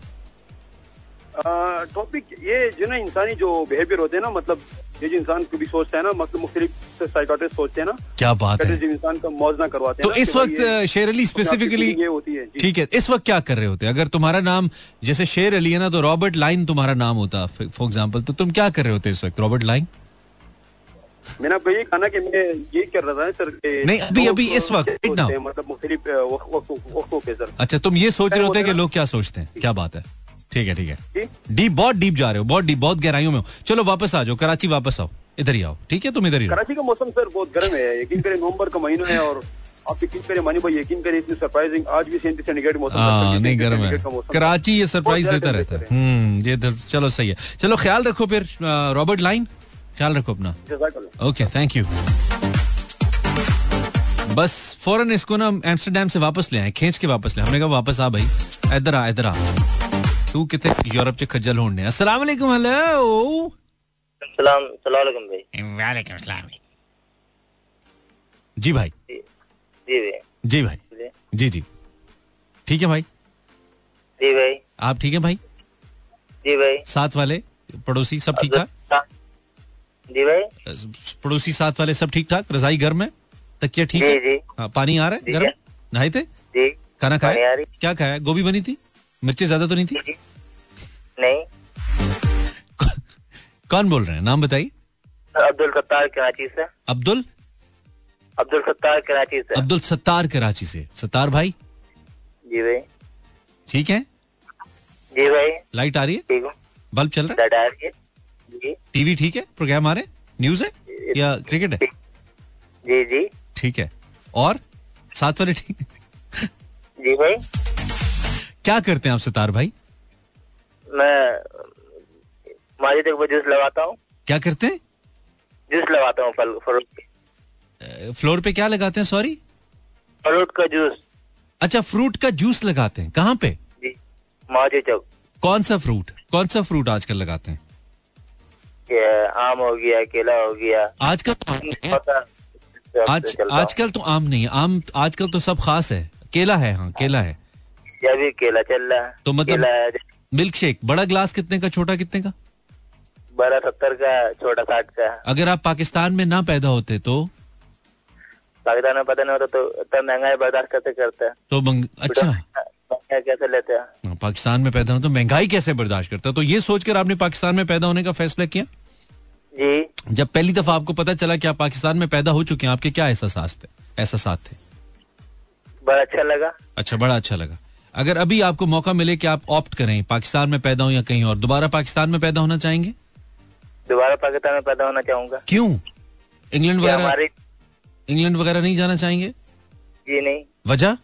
[SPEAKER 3] टॉपिक ये जो ना इंसानी जो बिहेवियर होते हैं ना मतलब ये जो इंसान कभी सोचता है ना मतलब मुख्तलिफ़ साइकाट्रिस्ट सोचते हैं ना
[SPEAKER 1] क्या बात है
[SPEAKER 3] इंसान का मौजना करवाते
[SPEAKER 1] तो इस वक्त शेर अली स्पेसिफिकली
[SPEAKER 3] ये होती है
[SPEAKER 1] ठीक है इस वक्त क्या कर रहे होते अगर तुम्हारा नाम जैसे शेर अली है ना तो रॉबर्ट लाइन तुम्हारा नाम होता फॉर एग्ज़ाम्पल तो तुम क्या कर रहे होते इस वक्त रॉबर्ट लाइन?
[SPEAKER 3] मैंने आपको यही कहा ना कि मैं यही कर रहा था सर
[SPEAKER 1] नहीं, अभी- अभी इस वक्त,
[SPEAKER 3] हैं, मतलब मुख्तलिफ़ वक्त- वक्त- सर।
[SPEAKER 1] अच्छा तुम ये सोच रहे होते हैं कि लोग क्या सोचते हैं? क्या बात है? ठीक है ठीक है। डीप बहुत डीप जा रहे हो बहुत डीप बहुत गहराइयों में हो। चलो वापस आ जाओ कराची वापस आओ। इधर ही आओ ठीक है? तुम इधर ही
[SPEAKER 3] कराची का मौसम सर बहुत गर्म है यकीन करें नवंबर का महीना है और आप यकीन करें मानी भाई यकीन करें इतनी सरप्राइजिंग आज भी सैंतीस सेंटीग्रेड मौसम
[SPEAKER 1] हाँ नहीं गर्म है। कराची ये सरप्राइज़ देता रहता है। हम्म ये चलो सही है। चलो ख्याल रखो फिर रॉबर्ट लाइन। ख्याल रखो अपना। ओके थैंक यू बस फ़ौरन इसको ना एम्स्टरडेम से वापस ले आए खींच के वापस ले हमने कहा वापस आ भाई इधर आ इधर आ। तू हेलो
[SPEAKER 4] सलाम सलाम भाई।
[SPEAKER 1] वालेकुम सलाम। जी भाई।
[SPEAKER 4] जी जी भाई।
[SPEAKER 1] जी भाई।
[SPEAKER 4] जी।
[SPEAKER 1] ठीक है भाई?
[SPEAKER 4] जी भाई।
[SPEAKER 1] आप ठीक है भाई?
[SPEAKER 4] जी भाई।
[SPEAKER 1] साथ वाले? पड़ोसी सब ठीक ठाक?
[SPEAKER 4] जी भाई।
[SPEAKER 1] पड़ोसी साथ वाले सब ठीक ठाक? रजाई घर में? तकिया ठीक है? हाँ, पानी आ रहा है गर्म?
[SPEAKER 4] है।
[SPEAKER 1] नहाए थे?
[SPEAKER 4] जी।
[SPEAKER 1] खाना खाया? क्या खाया? गोभी बनी थी? मिर्ची ज़्यादा तो नहीं थी?
[SPEAKER 4] नहीं।
[SPEAKER 1] कौन बोल रहे हैं? नाम बताइए।
[SPEAKER 4] अब्दुल सत्तार कराची से।
[SPEAKER 1] अब्दुल?
[SPEAKER 4] अब्दुल सत्तार कराची से।
[SPEAKER 1] अब्दुल सत्तार कराची से। सत्तार भाई?
[SPEAKER 4] जी भाई।
[SPEAKER 1] ठीक है।
[SPEAKER 4] जी भाई।
[SPEAKER 1] लाइट आ रही है?
[SPEAKER 4] ठीक
[SPEAKER 1] बल्ब चल रहा है? टीवी ठीक है? प्रोग्राम आ रहे हैं? न्यूज़ है? या क्रिकेट है?
[SPEAKER 4] जी जी।
[SPEAKER 1] ठीक है। और? साथ वाले ठीक?
[SPEAKER 4] जी भाई।
[SPEAKER 1] क्या करते हैं आप सितार भाई?
[SPEAKER 4] मैं माजिद जूस लगाता हूँ।
[SPEAKER 1] क्या करते हैं?
[SPEAKER 4] जूस लगाता हूँ फल फ्रूट
[SPEAKER 1] फ्लोर पे क्या लगाते हैं सॉरी?
[SPEAKER 4] फ्रूट का जूस।
[SPEAKER 1] अच्छा फ्रूट का जूस लगाते हैं। कहाँ पे?
[SPEAKER 4] माजी चौक।
[SPEAKER 1] कौन सा फ्रूट? कौन सा फ्रूट आजकल लगाते हैं?
[SPEAKER 4] आम हो गया केला हो गया।
[SPEAKER 1] आजकल तो आज। आजकल तो आम नहीं है। आम आजकल तो सब खास है। केला है हाँ केला है।
[SPEAKER 4] ये भी केला चल रहा है
[SPEAKER 1] तो मतलब- मिल्क शेक बड़ा ग्लास कितने का छोटा कितने का?
[SPEAKER 4] बारह सत्तर का छोटा साठ का।
[SPEAKER 1] अगर आप पाकिस्तान में ना पैदा होते तो?
[SPEAKER 4] पाकिस्तान में पता नहीं होता तो इतना महँगाई बर्दाश्त कैसे करते? हैं
[SPEAKER 1] तो मंग, अच्छा।
[SPEAKER 4] कैसे लेते हैं?
[SPEAKER 1] हाँ, पाकिस्तान में पैदा हो तो महँगाई कैसे बर्दाश्त करता है? तो ये सोचकर आपने पाकिस्तान में पैदा होने का फैसला किया?
[SPEAKER 4] जी।
[SPEAKER 1] जब पहली दफ़ा आपको पता चला कि आप पाकिस्तान में पैदा हो चुके हैं आपके क्या एहसास थे? एहसास थे?
[SPEAKER 4] बड़ा अच्छा लगा।
[SPEAKER 1] अच्छा बड़ा अच्छा लगा। अगर अभी आपको मौका मिले कि आप ऑप्ट करें पाकिस्तान में पैदा हो या कहीं और दोबारा पाकिस्तान में पैदा होना चाहेंगे?
[SPEAKER 4] दोबारा पाकिस्तान में पैदा होना चाहूँगा।
[SPEAKER 1] क्यों? इंग्लैंड वगैरह इंग्लैंड वगैरह नहीं जाना चाहेंगे?
[SPEAKER 4] जी नहीं।
[SPEAKER 1] वजह?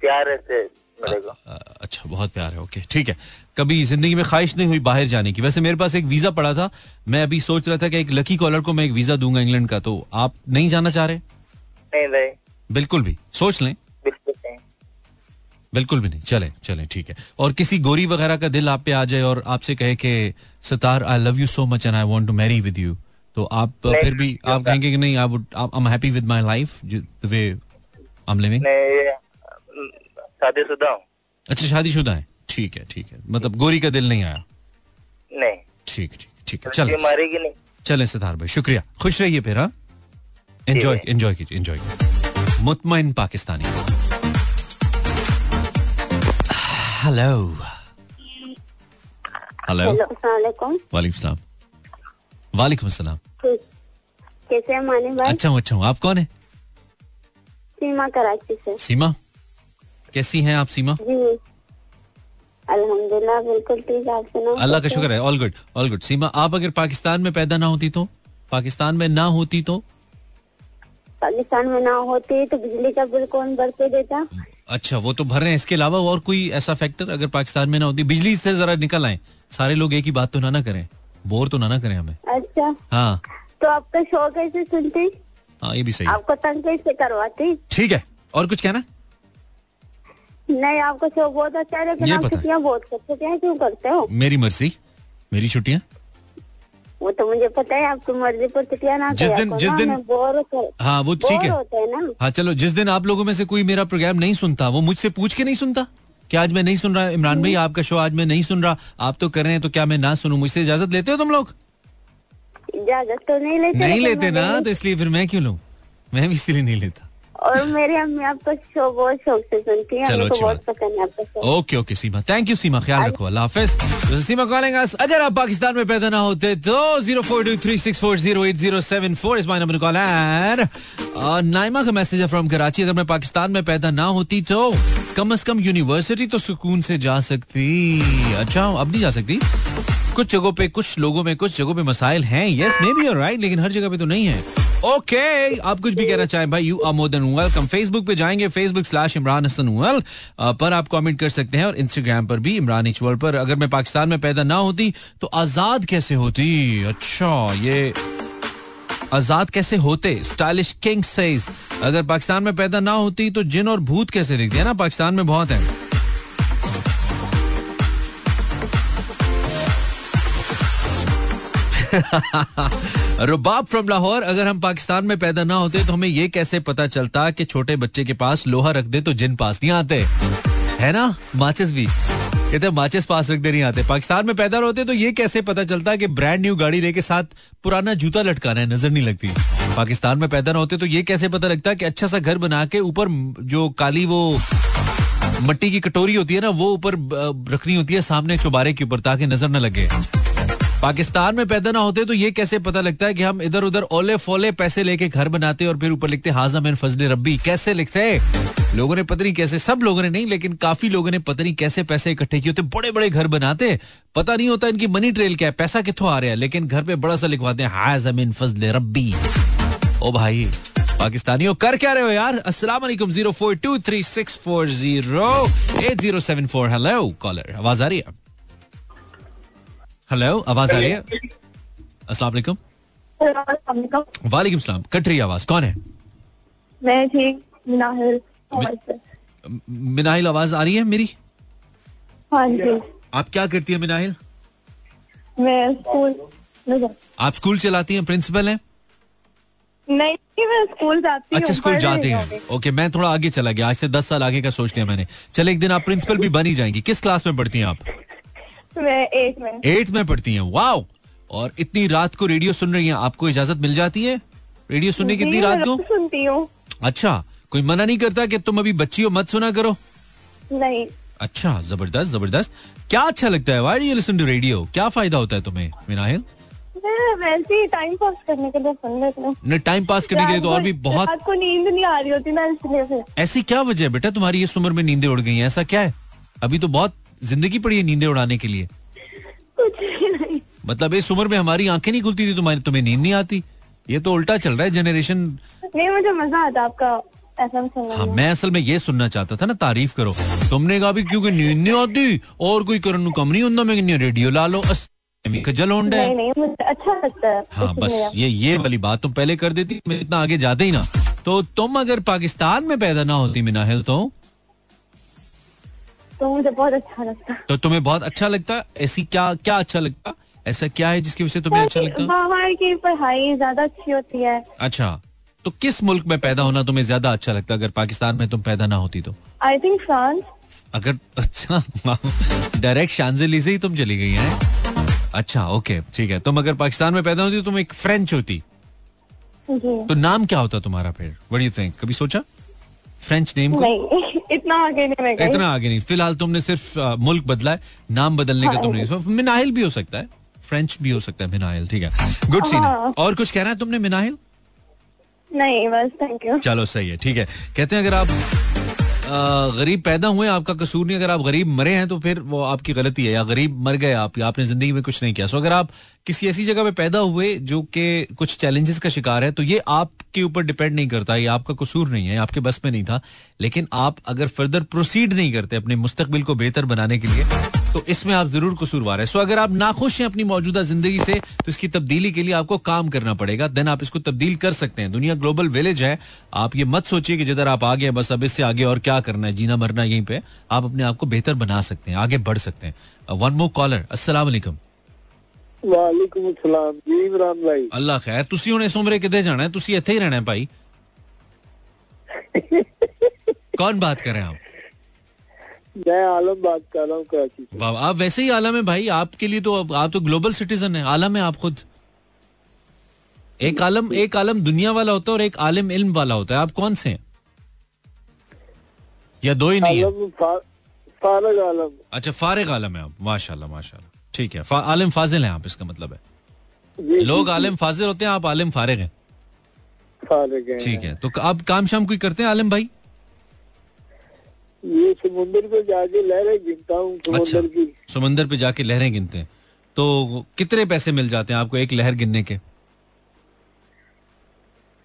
[SPEAKER 4] प्यार
[SPEAKER 1] अ, अच्छा बहुत प्यार है ओके ठीक है। कभी ज़िंदगी में ख्वाहिश नहीं हुई बाहर जाने की। वैसे मेरे पास एक वीज़ा पड़ा था। मैं अभी सोच रहा था कि एक लकी कॉलर को मैं एक वीज़ा दूँगा इंग्लैंड का तो आप नहीं जाना चाह रहे?
[SPEAKER 4] नहीं भाई
[SPEAKER 1] बिल्कुल भी। सोच लें।
[SPEAKER 4] बिल्कुल
[SPEAKER 1] भी नहीं। चले चले ठीक है। और किसी गोरी वगैरह का दिल आप पे आ जाए और आपसे कहे कि Sitar I love you so much and I want to marry with you तो आप फिर भी आप कहेंगे कि नहीं I would I am happy with my life the way
[SPEAKER 4] I am living शादीशुदा हूँ।
[SPEAKER 1] अच्छा शादीशुदा है। ठीक है ठीक है। मतलब गोरी का दिल नहीं आया?
[SPEAKER 4] नहीं।
[SPEAKER 1] ठीक ठीक ठीक है। चलो।
[SPEAKER 4] मारेगी नहीं।
[SPEAKER 1] चले सितार भाई शुक्रिया। खुश रहिए फिर हाँ? एंजॉय एंजॉय कीजिए एंजॉय कीजिए। मुतमइन पाकिस्तानी हेलो हेलो वालेकुम सलाम वालेकुम सलाम
[SPEAKER 5] कैसे हैं मानी भाई?
[SPEAKER 1] अच्छा हूँ अच्छा हूँ। आप कौन है?
[SPEAKER 5] सीमा कराची से।
[SPEAKER 1] सीमा? कैसी हैं आप सीमा?
[SPEAKER 5] जी। अल्हम्दुलिल्लाह बिल्कुल ठीक आप सुनाओ
[SPEAKER 1] अल्लाह का शुक्र है। All good all good Seema आप अगर पाकिस्तान में पैदा ना होती तो? पाकिस्तान में ना होती तो?
[SPEAKER 5] पाकिस्तान में ना होती तो बिजली का बिल कौन भर के देता?
[SPEAKER 1] अच्छा वो तो भर रहे हैं। इसके अलावा और कोई ऐसा फैक्टर अगर पाकिस्तान में ना होती? बिजली से जरा निकल आए। सारे लोग एक ही बात तो ना ना करें। बोर तो ना ना करें हमें।
[SPEAKER 5] अच्छा।
[SPEAKER 1] हाँ।
[SPEAKER 5] तो आपका शो कैसे सुनती?
[SPEAKER 1] हाँ ये भी सही
[SPEAKER 5] आपको तंग कैसे करवाती?
[SPEAKER 1] ठीक है। और कुछ कहना?
[SPEAKER 5] नहीं आपका शो बहुत अच्छा है बहुत करते हैं क्यों करते हो?
[SPEAKER 1] मेरी मर्ज़ी। मेरी छुट्टियाँ?
[SPEAKER 5] वो तो मुझे पता है आपकी मर्ज़ी पर छुट्टियाँ ना
[SPEAKER 1] जिस दिन- जिस दिन-
[SPEAKER 5] हमें बोर
[SPEAKER 1] हाँ। वो ठीक है।
[SPEAKER 5] ना।
[SPEAKER 1] हाँ चलो जिस दिन आप लोगों में से कोई मेरा प्रोग्राम नहीं सुनता वो मुझसे पूछ के नहीं सुनता कि आज मैं नहीं सुन रहा इमरान भाई आपका शो आज मैं नहीं सुन रहा आप तो कर रहे हैं तो क्या मैं ना सुनूं? मुझसे इजाज़त लेते हो तुम लोग?
[SPEAKER 5] इजाज़त तो नहीं लेते
[SPEAKER 1] नहीं लेते ना तो इसलिए फिर मैं क्यों लूँ? मैं भी इसीलिए नहीं लेता।
[SPEAKER 5] और मेरी अम्मी आपका शो बहुत शौक से सुनती है।
[SPEAKER 1] चलो,
[SPEAKER 5] बहुत। पसंद है आपका
[SPEAKER 1] okay okay Seema. Thank you Seema. ख्याल रखो अल्लाह हाफिज। तो सीमा कॉलिंग अस अगर आप पाकिस्तान में पैदा ना होते तो zero four two three six four zero eight zero seven four is my number call and Naima का मैसेज है फ्रॉम कराची। अगर मैं पाकिस्तान में पैदा ना होती तो कम से कम यूनिवर्सिटी तो सुकून से जा सकती। अच्छा अब नहीं जा सकती? कुछ जगहों पे कुछ लोगों में कुछ जगहों पे मसाइल हैं। यस मे बी राइट लेकिन हर जगह पे तो नहीं है। ओके okay, आप कुछ भी कहना चाहें भाई you are more than welcome Facebook पे जाएँगे Facebook slash Imran Hasan well पर आप कमेंट कर सकते हैं और इंस्टाग्राम पर भी इमरान इचवल पर। अगर मैं पाकिस्तान में पैदा ना होती तो आज़ाद कैसे होती? अच्छा ये आज़ाद कैसे होते? स्टाइलिश किंग सेज अगर पाकिस्तान में पैदा ना होती तो जिन और भूत कैसे दिखते हैं ना? पाकिस्तान में बहुत है। रुबाब फ्रॉम लाहौर, अगर हम पाकिस्तान में पैदा ना होते तो हमें ये कैसे पता चलता कि छोटे बच्चे के पास लोहा रख दे तो जिन पास नहीं आते? है ना? माचिस भी। कहते माचिस पास रख दे, नहीं आते। पाकिस्तान में पैदा होते तो ये कैसे पता चलता कि ब्रांड न्यू गाड़ी लेके साथ पुराना जूता लटकाना है, नज़र नहीं लगती। पाकिस्तान में पैदा होते तो ये कैसे पता लगता कि अच्छा सा घर बना के ऊपर जो काली वो मट्टी की कटोरी होती है ना, वो ऊपर रखनी होती है सामने चुबारे के ऊपर ताकि नज़र न लगे। पाकिस्तान में पैदा ना होते तो ये कैसे पता लगता है कि हम इधर उधर ओले फोले पैसे लेके घर बनाते और फिर ऊपर लिखते हाजा मैन फजले रब्बी। कैसे लिखते लोगों ने पता नहीं कैसे, सब लोगों ने नहीं, लेकिन काफ़ी लोगों ने पता नहीं कैसे पैसे इकट्ठे किए होते बड़े बड़े घर बनाते पता नहीं होता इनकी मनी ट्रेल क्या है, पैसा कितों आ रहा है, लेकिन घर पे बड़ा सा लिखवाते हैं, हाजा मैन फजले रब्बी। ओ भाई, पाकिस्तानियों, कर क्या रहे हो यार? अस्सलाम वालेकुम, zero four two three six four zero eight zero seven four. Hello, caller, आवाज़ आ रही है? हेलो आवाज़ आ रही है? अस्सलाम वालेकुम।
[SPEAKER 5] वालेकुम।
[SPEAKER 1] सलाम कट रही आवाज़ कौन है?
[SPEAKER 5] मैं ठीक नाहिल और से।
[SPEAKER 1] म- मिनाहिल आवाज़ आ रही है मेरी?
[SPEAKER 5] हाँ जी।
[SPEAKER 1] आप क्या करती है मिनाहिल?
[SPEAKER 5] मैं स्कूल
[SPEAKER 1] आप स्कूल चलाती हैं प्रिंसिपल हैं?
[SPEAKER 5] नहीं मैं स्कूल जाती हूँ
[SPEAKER 1] अच्छा स्कूल जाते
[SPEAKER 5] हैं।
[SPEAKER 1] ओके मैं थोड़ा आगे चला गया आज से दस साल आगे का सोच लिया मैंने। चल एक दिन आप प्रिंसिपल भी बन ही जाएँगी। किस क्लास में पढ़ती हैं आप?
[SPEAKER 5] अभी। मैं एक में।
[SPEAKER 1] एट में पढ़ती हैं वाओ। और इतनी रात को रेडियो सुन रही हैं आपको इजाज़त मिल जाती है? रेडियो सुनने की इतनी रात को?
[SPEAKER 5] सुनती हूँ।
[SPEAKER 1] अच्छा कोई मना नहीं करता कि तुम अभी बच्ची हो मत सुना करो?
[SPEAKER 5] नहीं।
[SPEAKER 1] अच्छा ज़बरदस्त ज़बरदस्त। क्या अच्छा लगता है why you listen to radio क्या फ़ायदा होता है तुम्हें मिनाहिल
[SPEAKER 5] मैं वैसे टाइम पास करने के लिए सुन लेती हूँ।
[SPEAKER 1] टाइम पास करने के लिए तो और भी बहुत
[SPEAKER 5] को नींद नहीं आ रही होती ना इसलिए
[SPEAKER 1] ऐसी क्या वजह है? बेटा तुम्हारी इस उम्र में नींदें उड़ गई हैं ऐसा क्या है? अभी तो बहुत ज़िंदगी पड़ी है नींदें उड़ाने के लिए।
[SPEAKER 5] कुछ भी नहीं।
[SPEAKER 1] मतलब इस उम्र में हमारी आँखें नहीं खुलती थी तुम्हारी तुम्हें नींद नहीं आती। ये तो उल्टा चल रहा है जनरेशन
[SPEAKER 5] नहीं मुझे मज़ा आता आपका
[SPEAKER 1] हाँ
[SPEAKER 5] मैं।
[SPEAKER 1] असल में ये सुनना चाहता था ना तारीफ़ करो। तुमने कहा भी क्योंकि नींद नहीं आती और कोई करन कम नहीं होता मैं रेडियो ला लो खजल होंडा
[SPEAKER 5] नहीं नहीं अच्छा लगता है।
[SPEAKER 1] हाँ बस ये ये वाली बात तुम पहले कर देती मैं इतना आगे जाते ही ना। तो तुम अगर पाकिस्तान में पैदा ना होती मिनाहिल तो
[SPEAKER 5] तो मुझे बहुत अच्छा लगता। है
[SPEAKER 1] तो तुम्हें बहुत अच्छा लगता? ऐसी क्या क्या अच्छा लगता? ऐसा क्या है जिसकी वजह से तुम्हें अच्छा लगता?
[SPEAKER 5] बाहर की पढ़ाई ज़्यादा अच्छी होती है।
[SPEAKER 1] अच्छा तो किस मुल्क में पैदा होना तुम्हें ज़्यादा अच्छा लगता? अगर पाकिस्तान में तुम पैदा ना होती तो।
[SPEAKER 5] आई थिंक फ्रांस
[SPEAKER 1] अगर अच्छा डायरेक्ट शांजली से ही तुम चली गई हैं। अच्छा ओके ठीक है। तुम अगर पाकिस्तान में पैदा होती तो तुम एक फ्रेंच होती। तो नाम क्या होता तुम्हारा फिर? व्हाट यू थिंक कभी सोचा? फ्रेंच नेम को?
[SPEAKER 5] इतना आगे नहीं मैं
[SPEAKER 1] इतना आगे नहीं। फ़िलहाल तुमने सिर्फ़ मुल्क बदला है नाम बदलने का
[SPEAKER 5] हाँ,
[SPEAKER 1] तुमने मिनाहिल भी हो सकता है। फ्रेंच भी हो सकता है मिनाहिल ठीक है। गुड सीन
[SPEAKER 5] हाँ।
[SPEAKER 1] और कुछ कह रहा है तुमने मिनाहिल?
[SPEAKER 5] नहीं बस थैंक यू
[SPEAKER 1] चलो सही है ठीक है। कहते हैं अगर आप गरीब पैदा हुए, आपका कसूर नहीं, अगर आप गरीब मरे हैं तो फिर वो आपकी गलती है, या गरीब मर गए आप, या आपने ज़िंदगी में कुछ नहीं किया। सो अगर आप किसी ऐसी जगह पे पैदा हुए, जो कि कुछ चैलेंजेस का शिकार है तो ये आपके ऊपर डिपेंड नहीं करता, ये आपका कसूर नहीं है आपके बस में नहीं था। लेकिन आप अगर फर्दर प्रोसीड नहीं करते अपने मुस्तकबिल को बेहतर बनाने के लिए तो इसमें आप जरूर कसूरवार है सो अगर आप नाखुश हैं अपनी मौजूदा जिंदगी से तो इसकी तब्दीली के लिए आपको काम करना पड़ेगा देन आप इसको तब्दील कर सकते हैं दुनिया ग्लोबल विलेज है आप ये मत सोचिए कि जिधर आप आगे हैं बस अब इससे आगे और क्या करना है जीना मरना यहीं पे आप अपने आप को बेहतर बना सकते हैं आगे बढ़ सकते हैं वन मोर कॉलर अस्सलाम वालेकुम
[SPEAKER 2] वालेकुम सलाम जी इमरान भाई
[SPEAKER 1] ਅੱਲਾ ਖੈਰ ਤੁਸੀਂ ਹੁਣ ਇਸ ਉਮਰੇ ਕਿੱਥੇ ਜਾਣਾ ਹੈ ਤੁਸੀਂ ਇੱਥੇ ਹੀ ਰਹਿਣਾ ਹੈ ਭਾਈ कौन बात कर रहे हैं आप
[SPEAKER 2] मैं आलम बात कर रहा हूँ कराची से।
[SPEAKER 1] आप वैसे ही आलम है भाई आपके लिए तो आप तो ग्लोबल सिटीजन है आलम है आप खुद। एक आलम एक आलम दुनिया वाला होता है और एक आलम इल्म वाला होता है आप कौन से हैं? या दो ही नहीं है?
[SPEAKER 6] आलम फा- फारग आलम।
[SPEAKER 1] अच्छा फारिग आलम है आप माशाल्लाह माशाल्लाह। ठीक है फा, आलिम फाजिल हैं आप इसका मतलब है। लोग आलम फाजिल होते हैं आप आलिम फारिग हैं।
[SPEAKER 6] फारग है।
[SPEAKER 1] ठीक है तो आप काम शाम कोई करते हैं आलम भाई?
[SPEAKER 6] ये समुद्र पे जाके लहरें गिनता हूँ
[SPEAKER 1] अच्छा।
[SPEAKER 6] की।
[SPEAKER 1] समंदर पे जाके लहरें गिनते हैं। तो कितने पैसे मिल जाते हैं आपको एक लहर गिनने के?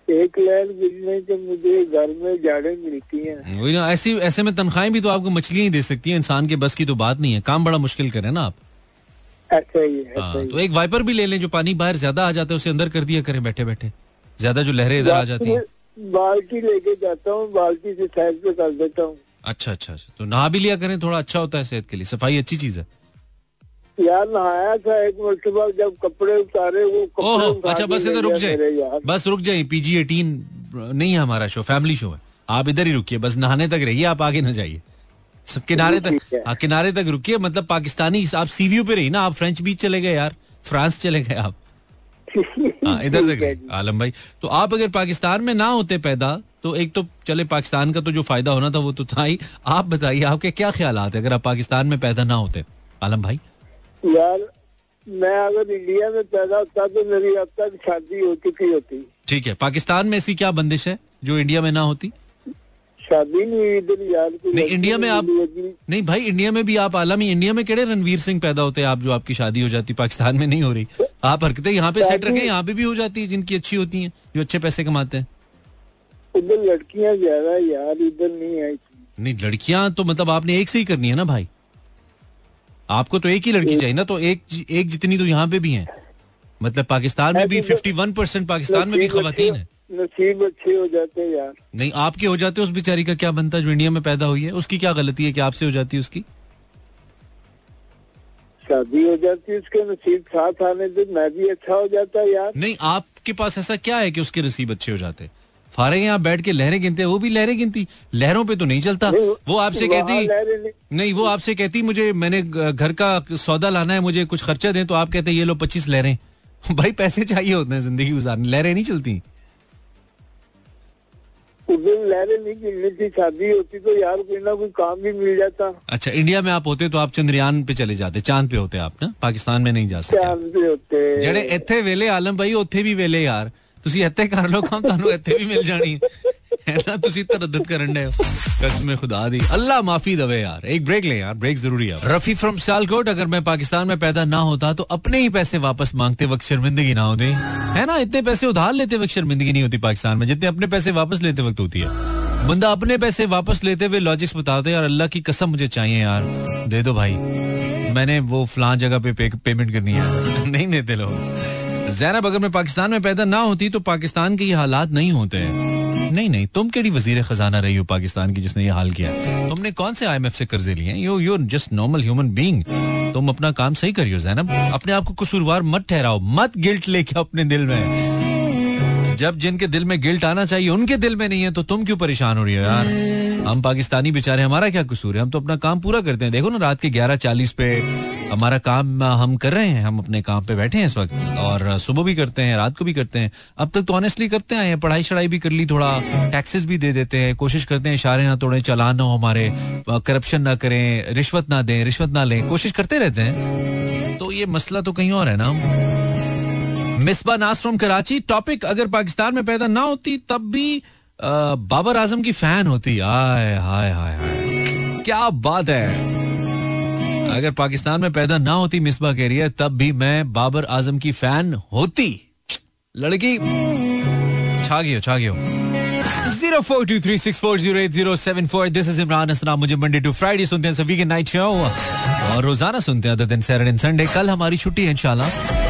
[SPEAKER 6] एक लहर गिरने के मुझे घर में जाड़े मिलती हैं।
[SPEAKER 1] वही ना ऐसी ऐसे में तनख्वाहें भी तो आपको मछलियाँ ही दे सकती हैं इंसान के बस की तो बात नहीं है। काम बड़ा मुश्किल करें ना आप।
[SPEAKER 6] ऐसा ही है
[SPEAKER 1] हाँ,
[SPEAKER 6] ही
[SPEAKER 1] तो एक वाइपर भी ले लें जो पानी बाहर ज़्यादा आ जाता है उसे अंदर कर दिया करें बैठे बैठे ज़्यादा जो लहरें इधर आ जाती हैं।
[SPEAKER 6] बाल्टी लेके जाता हूँ बाल्टी से साइड पे कर देता हूँ।
[SPEAKER 1] अच्छा अच्छा अच्छा। तो नहा भी लिया करें थोड़ा अच्छा होता है सेहत के लिए। सफ़ाई अच्छी चीज़ है?
[SPEAKER 6] यार नहाया था एक मरतबा जब कपड़े उतारे वो कपड़े
[SPEAKER 1] ओहो
[SPEAKER 6] उठा
[SPEAKER 1] अच्छा बस इधर रुक जाए। बस रुक जाइए पीजी एटीन नहीं है हमारा शो फैमिली शो है। आप इधर ही रुकिए बस नहाने तक रहिए आप आगे ना जाइए। सब किनारे तक
[SPEAKER 6] ठीक है।
[SPEAKER 1] किनारे तक रुकिए मतलब पाकिस्तानी आप सीव्यू पे रही ना आप फ्रेंच बीच चले गए यार फ्रांस चले गए आप। हाँ इधर तक रहिए आलम भाई। तो आप अगर पाकिस्तान में ना होते पैदा तो एक तो चले पाकिस्तान का तो जो फ़ायदा होना था वो तो था ही। आप बताइए आपके क्या ख्याल है अगर आप पाकिस्तान में पैदा ना होते? आलम भाई?
[SPEAKER 6] यार मैं अगर इंडिया में पैदा होता तो मेरी अब तक शादी हो चुकी होती।
[SPEAKER 1] ठीक है पाकिस्तान में ऐसी क्या बंदिश है जो इंडिया में ना होती?
[SPEAKER 6] शादी नहीं इधर यार
[SPEAKER 1] नहीं इंडिया में आप नहीं भाई इंडिया में भी आप आलमी इंडिया में केड़े रणवीर सिंह पैदा होते हैं आप जो आपकी शादी हो जाती पाकिस्तान में नहीं हो रही? आप हरकतें यहाँ पे सेट रखें यहाँ पे भी हो जाती है जिनकी अच्छी होती है जो अच्छे पैसे कमाते हैं।
[SPEAKER 6] उधर लड़कियाँ ज़्यादा यार इधर नहीं आई
[SPEAKER 1] नहीं लड़कियाँ तो मतलब आपने एक से ही करनी है ना भाई? आपको तो एक ही लड़की चाहिए ना तो एक एक जितनी तो यहाँ पे भी हैं। मतलब पाकिस्तान में भी फिफ्टी वन परसेंट पाकिस्तान में भी खवतीन है।
[SPEAKER 6] नसीब अच्छे हो जाते हैं यार।
[SPEAKER 1] नहीं आपके हो जाते उस बेचारी का क्या बनता जो इंडिया में पैदा हुई है? उसकी क्या गलती है कि आपसे हो जाती है उसकी?
[SPEAKER 6] शादी हो जाती है उसके नसीब साथ आने से मैं भी अच्छा हो जाता यार।
[SPEAKER 1] नहीं आपके पास ऐसा क्या है कि उसके नसीब अच्छे हो जाते? फारे यहाँ बैठ के लहरें गिनते वो भी लहरें गिनती। लहरों पे तो नहीं चलता। वो आपसे कहती
[SPEAKER 6] नहीं।,
[SPEAKER 1] नहीं वो आपसे कहती मुझे मैंने घर का सौदा लाना है मुझे कुछ खर्चा दें तो आप कहते ये लो पच्चीस लहरें। भाई पैसे चाहिए होते हैं ज़िंदगी गुजारने। लहरें नहीं चलती।
[SPEAKER 6] नहीं शादी होती तो यार कोई काम भी मिल जाता।
[SPEAKER 1] अच्छा इंडिया में आप होते तो आप चंद्रयान पे चले जाते चाँद पे होते आप ना? पाकिस्तान में नहीं जा सकते
[SPEAKER 6] चाँद पे होते।
[SPEAKER 1] जड़े इतने वेले आलम भाई उथे भी वेले यार। ਤੁਸੀਂ ਇੱਥੇ ਕਰ ਲਓ ਕੰਮ ਤੁਹਾਨੂੰ ਇੱਥੇ ਵੀ ਮਿਲ ਜਾਣੀ है ना ਤੁਸੀਂ तरद्दुद ਕਰਨ ਦੇ ਹੋ कसम खुदा दी अल्लाह माफी दवे यार एक ब्रेक ले यार ब्रेक जरूरी है रफी फ्रॉम सियालकोट अगर मैं पाकिस्तान में पैदा ना होता तो अपने ही पैसे वापस मांगते वक्त शर्मिंदगी ना होती है ना इतने पैसे उधार लेते वक्त शर्मिंदगी नहीं होती पाकिस्तान में जितने अपने पैसे वापस लेते वक्त होती है बंदा अपने पैसे वापस लेते हुए लॉजिक्स बताते यार अल्लाह की कसम मुझे चाहिए यार दे दो भाई मैंने वो फलां जगह पे, पे पेमेंट करनी है नहीं देते लोग जैनब, अगर मैं पाकिस्तान में पैदा ना होती तो पाकिस्तान के ये हालात नहीं होते। हैं नहीं नहीं, तुम केड़ी वज़ीर खजाना रही हो पाकिस्तान की जिसने ये हाल किया तुमने कौन से आईएमएफ से कर्जे लिए you you just normal human being तुम अपना काम सही करियो, जैनब। अपने आप को कसूरवार मत ठहराओ, मत गिल्ट लेके अपने दिल में। जब जिनके दिल में गिल्ट आना चाहिए, उनके दिल में नहीं है तो तुम क्यों परेशान हो रही हो यार? हम पाकिस्तानी बेचारे, हमारा क्या कसूर है? हम तो अपना काम पूरा करते हैं। देखो ना, रात के ग्यारह चालीस पे हमारा काम, हम कर रहे हैं। हम अपने काम पे बैठे हैं इस वक्त और सुबह भी करते हैं, रात को भी करते हैं। अब तक तो ऑनेस्टली करते आए हैं। पढ़ाई शढ़ाई भी कर ली, थोड़ा टैक्सेस भी दे देते हैं। कोशिश करते हैं इशारे ना तोड़े, चालान ना हो हमारे करप्शन ना करें, रिश्वत ना दें, रिश्वत ना लें। कोशिश करते रहते हैं। तो ये मसला तो कहीं और है ना। मिसबा नास फ्रॉम कराची टॉपिक अगर पाकिस्तान में पैदा ना होती, तब भी बाबर आज़म की फ़ैन होती हाय हाय हाय हाय। क्या बात है। अगर पाकिस्तान में पैदा ना होती मिसबा कह रही है तब भी मैं बाबर आज़म की फ़ैन होती। लड़की छा हो छा गई zero four two three six four zero eight zero seven four this is Imran Asna मुझे मंडे टू फ्राइडे सुनते हैं, सभी के नाइट शो और रोज़ाना सुनते हैं दिन सैटरडे संडे कल हमारी छुट्टी है, इंशाल्लाह।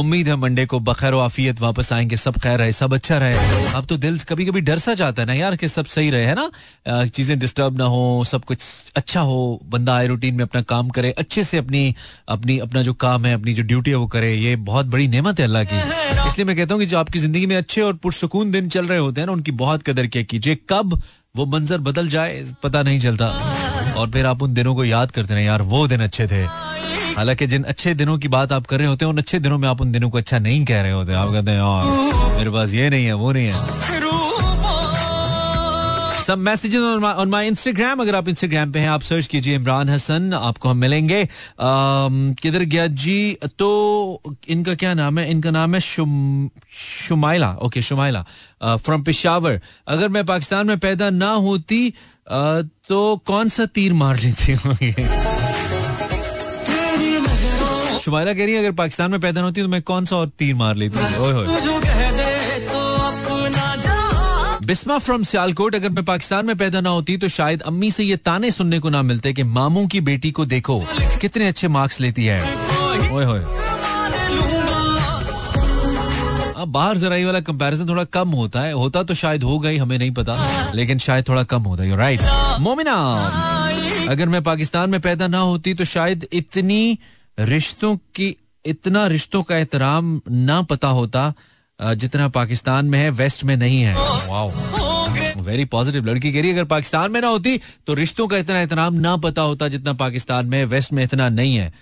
[SPEAKER 1] उम्मीद है मंडे को बखैर आफियत वापस आएँगे, सब खैर रहे, सब अच्छा रहे। अब तो दिल कभी कभी डर सा जाता है ना यार कि सब सही रहे, है ना? चीज़ें डिस्टर्ब ना हो, सब कुछ अच्छा हो, बंदा आए रूटीन में अपना काम करे, अच्छे से अपनी अपनी, अपना जो काम है, अपनी जो ड्यूटी है वो करे, ये बहुत बड़ी नेमत है अल्लाह की। इसलिए मैं कहता हूँ कि जो आपकी ज़िंदगी में अच्छे और पुरसकून दिन चल रहे होते हैं ना, उनकी बहुत कदर किया कीजिए, कब वो मंजर बदल जाए, पता नहीं चलता। और फिर आप उन दिनों को याद करते रहे यार वो दिन अच्छे थे। हालाँकि जिन अच्छे दिनों की बात आप कर रहे होते हैं उन अच्छे दिनों में आप उन दिनों को अच्छा नहीं कह रहे होते। आप कहते हैं यार मेरे पास ये नहीं है वो नहीं है। सब मैसेजेस ऑन माय इंस्टाग्राम अगर आप इंस्टाग्राम पे हैं आप सर्च कीजिए इमरान हसन आपको हम मिलेंगे। किधर गया जी? तो इनका क्या नाम है? इनका नाम है शुम, शुमाइला। ओके शुमाइला। फ्रॉम पिशावर अगर मैं पाकिस्तान में पैदा ना होती तो कौन सा तीर मार लेती होंगे? शुमाइला कह रही है अगर पाकिस्तान में पैदा होती तो मैं कौन सा और तीर मार लेती हूँ? बिस्मा फ्रॉम सियालकोट अगर मैं पाकिस्तान में पैदा ना होती तो शायद अम्मी से ये ताने सुनने को ना मिलते कि मामू की बेटी को देखो कितने अच्छे मार्क्स लेती है। ओए होए। अब बाहर जराई वाला कंपैरिजन थोड़ा कम होता है। होता तो शायद हो गई हमें नहीं पता, लेकिन शायद थोड़ा कम होता है। राइट मोमिना, अगर मैं पाकिस्तान में पैदा ना होती तो शायद इतनी रिश्तों की, इतना रिश्तों का एहतराम ना पता होता जितना पाकिस्तान में है, वेस्ट में नहीं है। वेरी पॉजिटिव लड़की कह रही है, अगर पाकिस्तान में ना होती तो रिश्तों का इतना एहतराम ना पता होता जितना पाकिस्तान में, वेस्ट में इतना नहीं है।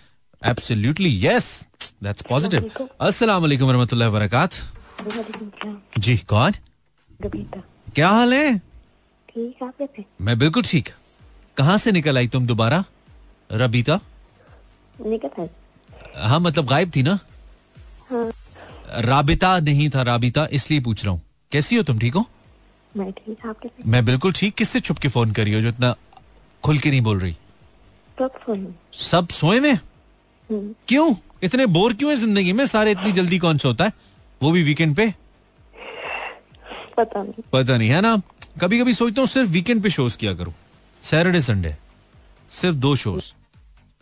[SPEAKER 1] एब्सोल्युटली यस दैट्स पॉजिटिव अस्सलाम वालेकुम रहमतुल्लाहि व बरकातहू जी कौन? क्या हाल है?
[SPEAKER 5] ठीक आप कैसे
[SPEAKER 1] मैं बिल्कुल ठीक। कहाँ से निकल आई तुम दोबारा? रबीता?
[SPEAKER 5] निकल है
[SPEAKER 1] हाँ मतलब गायब थी ना?
[SPEAKER 5] हाँ।
[SPEAKER 1] राबिता नहीं था राबिता इसलिए पूछ रहा हूँ। कैसी हो तुम ठीक हो?
[SPEAKER 5] मैं ठीक आप कैसे
[SPEAKER 1] मैं बिल्कुल ठीक। किससे छुप के फ़ोन करी हो जो इतना खुल के नहीं बोल रही? सब सोए में?
[SPEAKER 5] हम्म,
[SPEAKER 1] क्यों? इतने बोर क्यों है ज़िंदगी में? सारे इतनी जल्दी कौन सोता है? वो भी वीकेंड पे?
[SPEAKER 5] पता नहीं।
[SPEAKER 1] पता नहीं है ना? कभी कभी सोचता हूँ सिर्फ़ वीकेंड पे शोज़ किया करूँ। सैटरडे संडे सिर्फ़ दो शोज़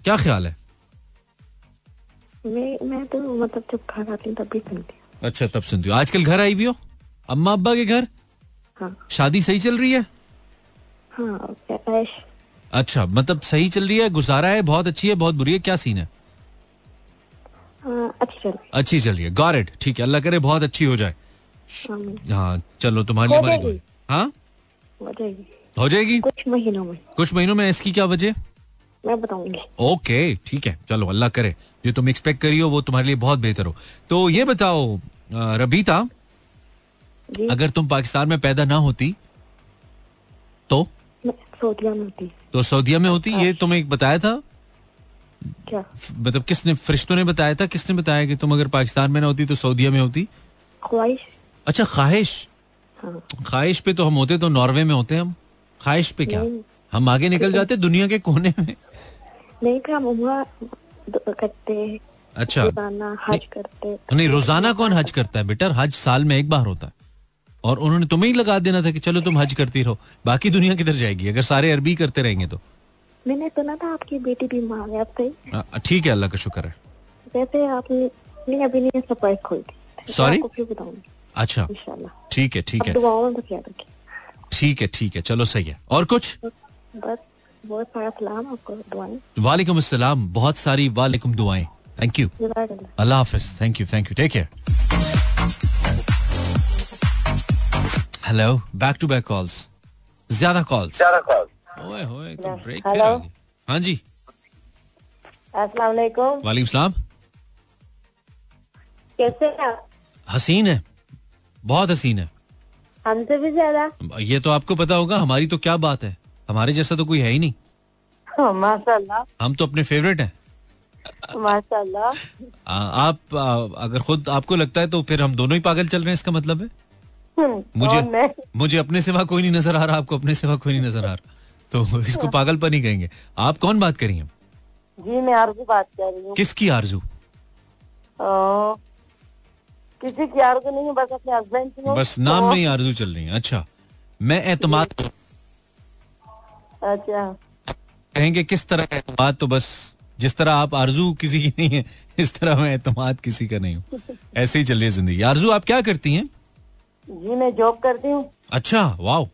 [SPEAKER 1] क्या ख्याल है?
[SPEAKER 5] मैं मैं तो मतलब जब हूँ तब भी सुनती हूँ।
[SPEAKER 1] अच्छा तब सुनती हो। आजकल घर आई भी हो? अम्मा अब्बा के घर?
[SPEAKER 5] हाँ।
[SPEAKER 1] शादी सही चल रही है?
[SPEAKER 5] हाँ
[SPEAKER 1] अच्छा मतलब सही चल रही है गुजारा है बहुत अच्छी है बहुत बुरी है क्या सीन हाँ?
[SPEAKER 5] अच्छी चल रही
[SPEAKER 1] अच्छी चल रही है। गॉड इट ठीक है अल्लाह करे बहुत अच्छी हो जाए।
[SPEAKER 5] हाँ।
[SPEAKER 1] हाँ चलो तुम्हारे लिए
[SPEAKER 5] हो
[SPEAKER 1] हमारी
[SPEAKER 5] जाएगी।
[SPEAKER 1] हाँ?
[SPEAKER 5] हो जाएगी। कुछ महीनों में।
[SPEAKER 1] कुछ महीनों में इसकी क्या वजह?
[SPEAKER 5] मैं बताऊँगी।
[SPEAKER 1] ओके ठीक है। चलो अल्लाह करे। जो तुम एक्सपेक्ट करी हो वो तुम्हारे लिए बहुत बेहतर हो। तो ये बताओ रबीता अगर तुम पाकिस्तान में पैदा ना होती तो?
[SPEAKER 5] सऊदिया में होती।
[SPEAKER 1] तो सऊदिया में होती? ये तुम्हें एक बताया था?
[SPEAKER 5] क्या?
[SPEAKER 1] मतलब किसने फरिश्तों ने बताया था? किसने बताया कि तुम अगर पाकिस्तान में ना होती तो सऊदिया में होती?
[SPEAKER 5] ख्वाहिश।
[SPEAKER 1] अच्छा ख्वाहिश?
[SPEAKER 5] हाँ।
[SPEAKER 1] ख्वाहिश पे तो हम होते तो नॉर्वे में होते हम। ख्वाहिश पे क्या? हम आगे निकल जाते दुनिया के कोने में?
[SPEAKER 5] नहीं हम उम्र करते
[SPEAKER 1] अच्छा।
[SPEAKER 5] रोज़ाना हज करते।
[SPEAKER 1] नहीं रोज़ाना कौन हज करता है बेटा? हज साल में एक बार होता है। और उन्होंने तुम्हें ही लगा देना था कि चलो तुम हज करती रहो। बाकी दुनिया किधर जाएगी? अगर सारे अरबी करते रहेंगे तो।
[SPEAKER 5] मैंने सुना था आपकी बेटी बीमार है सही?
[SPEAKER 1] ठीक है अल्लाह का शुक्र है।
[SPEAKER 5] वैसे आपने नहीं अभी नहीं सरप्राइज़ खोल दी बताऊँगी
[SPEAKER 1] अच्छा। ठीक है ठीक है।
[SPEAKER 5] दुआओं में बस याद रखिए।
[SPEAKER 1] ठीक है ठीक है चलो सही है। और कुछ?
[SPEAKER 5] बस बहुत सारा सलाम आपको दुआएँ।
[SPEAKER 1] वालेकुम अस्सलाम बहुत सारी वालेकुम दुआएँ। थैंक यू अल्लाह हाफिज। Thank you thank you take care hello back to back calls ज़्यादा कॉल्स ओए होए तो ब्रेक गए। हाँ। जी।
[SPEAKER 5] अस्सलाम वालेकुम।
[SPEAKER 1] वालेकुम सलाम।
[SPEAKER 5] कैसे हैं
[SPEAKER 1] हसीन है। बहुत हसीन है।
[SPEAKER 5] हमसे भी ज़्यादा?
[SPEAKER 1] ये तो आपको पता होगा हमारी तो क्या बात है। हमारे जैसा तो कोई है ही नहीं।
[SPEAKER 5] हाँ, माशाल्लाह।
[SPEAKER 1] हम तो अपने फेवरेट हैं।
[SPEAKER 5] माशाल्लाह।
[SPEAKER 1] आप आ, अगर खुद आपको लगता है तो फिर हम दोनों ही पागल चल रहे हैं इसका मतलब है।
[SPEAKER 5] हम्म,
[SPEAKER 1] मुझे मुझे अपने सिवा कोई नहीं नज़र आ रहा आपको अपने सिवा कोई नहीं नज़र आ रहा। तो इसको पागलपन ही कहेंगे। आप कौन बात करी हैं?
[SPEAKER 5] जी मैं आरज़ू बात कर रही हूँ।
[SPEAKER 1] किसकी आरज़ू?
[SPEAKER 5] किसी की आरज़ू नहीं है बस अपने हस्बैंड की
[SPEAKER 1] बस नाम
[SPEAKER 5] तो-
[SPEAKER 1] में ही आरज़ू चल रही है। अच्छा मैं एतमाद
[SPEAKER 5] अच्छा।
[SPEAKER 1] कहेंगे किस तरह का एतमाद? तो बस जिस तरह आप आरज़ू किसी की नहीं है इस तरह मैं एतमाद किसी का नहीं हूँ। ऐसे ही चल रही है ज़िंदगी। आरज़ू आप क्या करती हैं?
[SPEAKER 5] जी मैं जॉब करती हूँ।
[SPEAKER 1] अच्छा वाओ।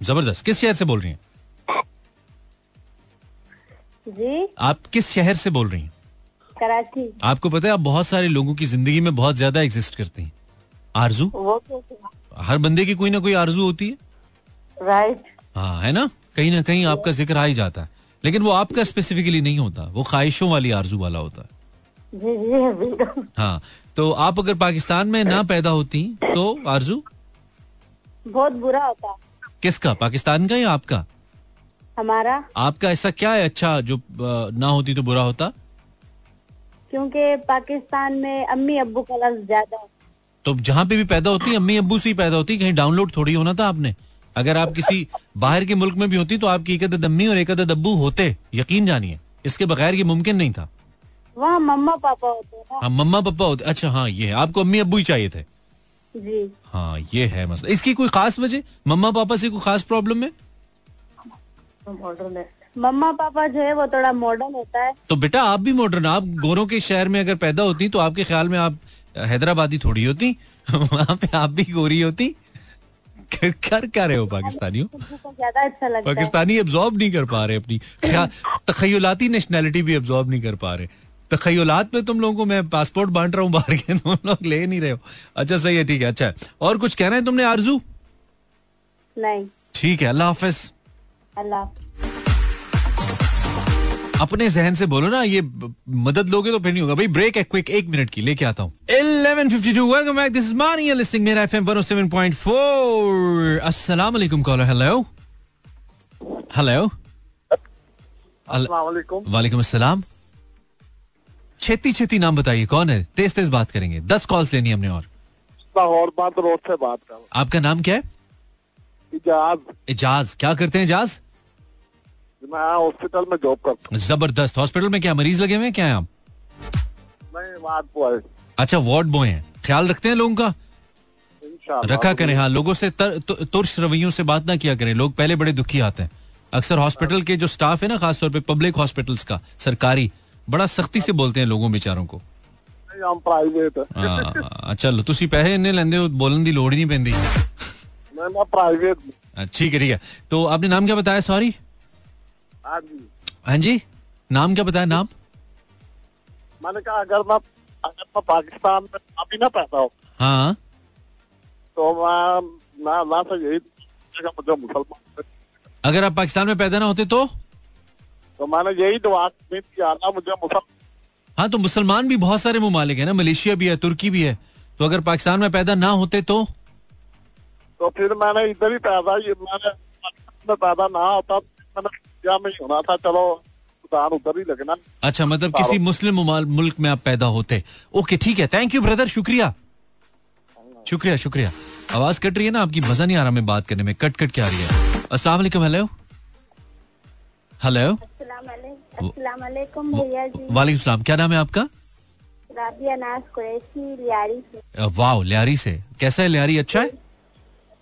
[SPEAKER 1] ज़बरदस्त। किस शहर से बोल रही हैं?
[SPEAKER 5] जी।
[SPEAKER 1] आप किस शहर से बोल रही हैं?
[SPEAKER 5] कराची।
[SPEAKER 1] आपको पता है आप बहुत सारे लोगों की ज़िंदगी में बहुत ज़्यादा एग्जिस्ट करती हैं। आरज़ू?
[SPEAKER 5] वो
[SPEAKER 1] हर बंदे की कोई ना कोई आरज़ू होती है।
[SPEAKER 5] राइट
[SPEAKER 1] हाँ है ना? कहीं ना कहीं आपका ज़िक्र आ ही जाता है। लेकिन वो आपका स्पेसिफिकली नहीं होता। वो ख्वाहिशों वाली आरज़ू वाला होता है।
[SPEAKER 5] जी जी बिल्कुल।
[SPEAKER 1] हाँ तो आप अगर पाकिस्तान में ना पैदा होती तो आरज़ू?
[SPEAKER 5] बहुत बुरा होता।
[SPEAKER 1] किसका? पाकिस्तान का या आपका?
[SPEAKER 5] हमारा।
[SPEAKER 1] आपका ऐसा क्या है अच्छा जो ना होती तो बुरा होता?
[SPEAKER 5] क्योंकि पाकिस्तान में अम्मी अब्बू का लफ्ज ज़्यादा
[SPEAKER 1] तो जहाँ पे भी पैदा होती अम्मी अब्बू से ही पैदा होती कहीं डाउनलोड थोड़ी होना था आपने? अगर आप किसी बाहर के मुल्क में भी होती तो आपकी एक अदद अम्मी और एक अदद अब्बू होते यकीन जानिए। इसके बगैर ये मुमकिन नहीं था।
[SPEAKER 5] वहाँ मम्मा पापा होते हाँ
[SPEAKER 1] मम्मा पापा होते अच्छा हाँ ये आपको अम्मी अब्बू ही चाहिए थे।
[SPEAKER 5] जी।
[SPEAKER 1] हाँ ये है मसला इसकी कोई खास वजह? मम्मा पापा से कोई खास प्रॉब्लम है?
[SPEAKER 5] मम्मा पापा जो है वो थोड़ा मॉडर्न होता है।
[SPEAKER 1] तो बेटा आप भी मॉडर्न आप गोरों के शहर में अगर पैदा होती तो आपके ख्याल में आप हैदराबादी थोड़ी होती? वहाँ पे आप भी गोरी होती? कर क्या रहे हो पाकिस्तानियों?
[SPEAKER 5] ज़्यादा अच्छा लगता
[SPEAKER 1] पाकिस्तानी एब्जॉर्ब नहीं कर पा रहे अपनी। ख्या- तखयलाती नेशनैलिटी भी एब्जॉर्ब नहीं कर पा रहे। तखयलात पे तुम लोगों को मैं पासपोर्ट बांट रहा हूँ बाहर के तुम लोग ले नहीं रहे हो। अच्छा सही है ठीक है अच्छा है। और कुछ कहना है तुमने आरज़ू?
[SPEAKER 5] नहीं।
[SPEAKER 1] ठीक है अल्लाह हाफिज।
[SPEAKER 5] अल्लाह।
[SPEAKER 1] अपने जहन से बोलो ना ये मदद लोगे तो फिर नहीं होगा। भाई ब्रेक है क्विक एक मिनट की लेके आता हूँ। 1152 welcome back this is Mani listing मेरा एफएम 107.4 अस्सलाम वालेकुम कॉलर हेलो हेलो
[SPEAKER 6] वालेकुम
[SPEAKER 1] वालेकुम अस्सलाम छेती छेती नाम बताइए कौन है? तेज तेज बात करेंगे। दस कॉल्स लेनी है हमने और।
[SPEAKER 6] लाहौर बात रोड से बात कर।
[SPEAKER 1] आपका नाम क्या है?
[SPEAKER 6] इजाज।
[SPEAKER 1] एजाज क्या करते हैं एजाज
[SPEAKER 6] मैं हॉस्पिटल में जॉब करता
[SPEAKER 1] ज़बरदस्त। हॉस्पिटल में क्या मरीज़ लगे हुए हैं क्या है आप?
[SPEAKER 6] हूँ वार्ड बॉय
[SPEAKER 1] अच्छा वार्ड बॉय हैं। ख्याल रखते हैं लोगों का? रखा करें हाँ लोगों से तर, तु- तुर्श रवैयों से बात ना किया करें। लोग पहले बड़े दुखी आते हैं। अक्सर हॉस्पिटल के जो स्टाफ है ना खासतौर पे पब्लिक हॉस्पिटल्स का सरकारी बड़ा सख्ती से बोलते हैं लोगों बेचारों को
[SPEAKER 6] नहीं, हम प्राइवेट है
[SPEAKER 1] ਹਾਂ ਚਲੋ ਤੁਸੀਂ ਪੈਸੇ ਇੰਨੇ ਲੈਂਦੇ ਹੋ ਬੋਲਣ ਦੀ ਲੋੜ ਹੀ ਨਹੀਂ ਪੈਂਦੀ
[SPEAKER 6] मैं मैं प्राइवेट हूँ।
[SPEAKER 1] हाँ, ठीक है ठीक है तो आपने नाम क्या बताया सॉरी
[SPEAKER 6] हाँ जी
[SPEAKER 1] हाँ जी नाम क्या बताया नाम
[SPEAKER 6] मैंने कहा अगर मैं अगर मैं पाकिस्तान में अभी ना पैदा हो
[SPEAKER 1] हाँ
[SPEAKER 6] तो मैं मैं मैं तो यही दुआ मुझे मुसलमान
[SPEAKER 1] अगर आप पाकिस्तान में पैदा ना होते तो
[SPEAKER 6] तो मैंने यही दुआ की थी मुझे
[SPEAKER 1] हाँ तो मुसलमान भी बहुत सारे ममालिक है ना मलेशिया भी है तुर्की भी है। तो अगर पाकिस्तान में पैदा ना होते तो?
[SPEAKER 6] तो फिर मैंने इधर ही पैदा ये मैंने पाकिस्तान में पैदा ना होता मैंने इंडिया में ही होना था। चलो उधर ही लगना।
[SPEAKER 1] अच्छा मतलब किसी मुस्लिम मुल्क में आप पैदा होते। ओके ठीक है थैंक यू ब्रदर शुक्रिया। शुक्रिया शुक्रिया। आवाज़ कट रही है ना आपकी मज़ा नहीं आ रहा मैं बात करने में। कट कट के आ रही है? असला हेलो हेलो
[SPEAKER 5] वालेकुम
[SPEAKER 1] वालेकुम सलाम। क्या नाम है आपका?
[SPEAKER 5] कुरैशी लियारी से।
[SPEAKER 1] वाओ लियारी से। कैसा है लियारी? अच्छा है?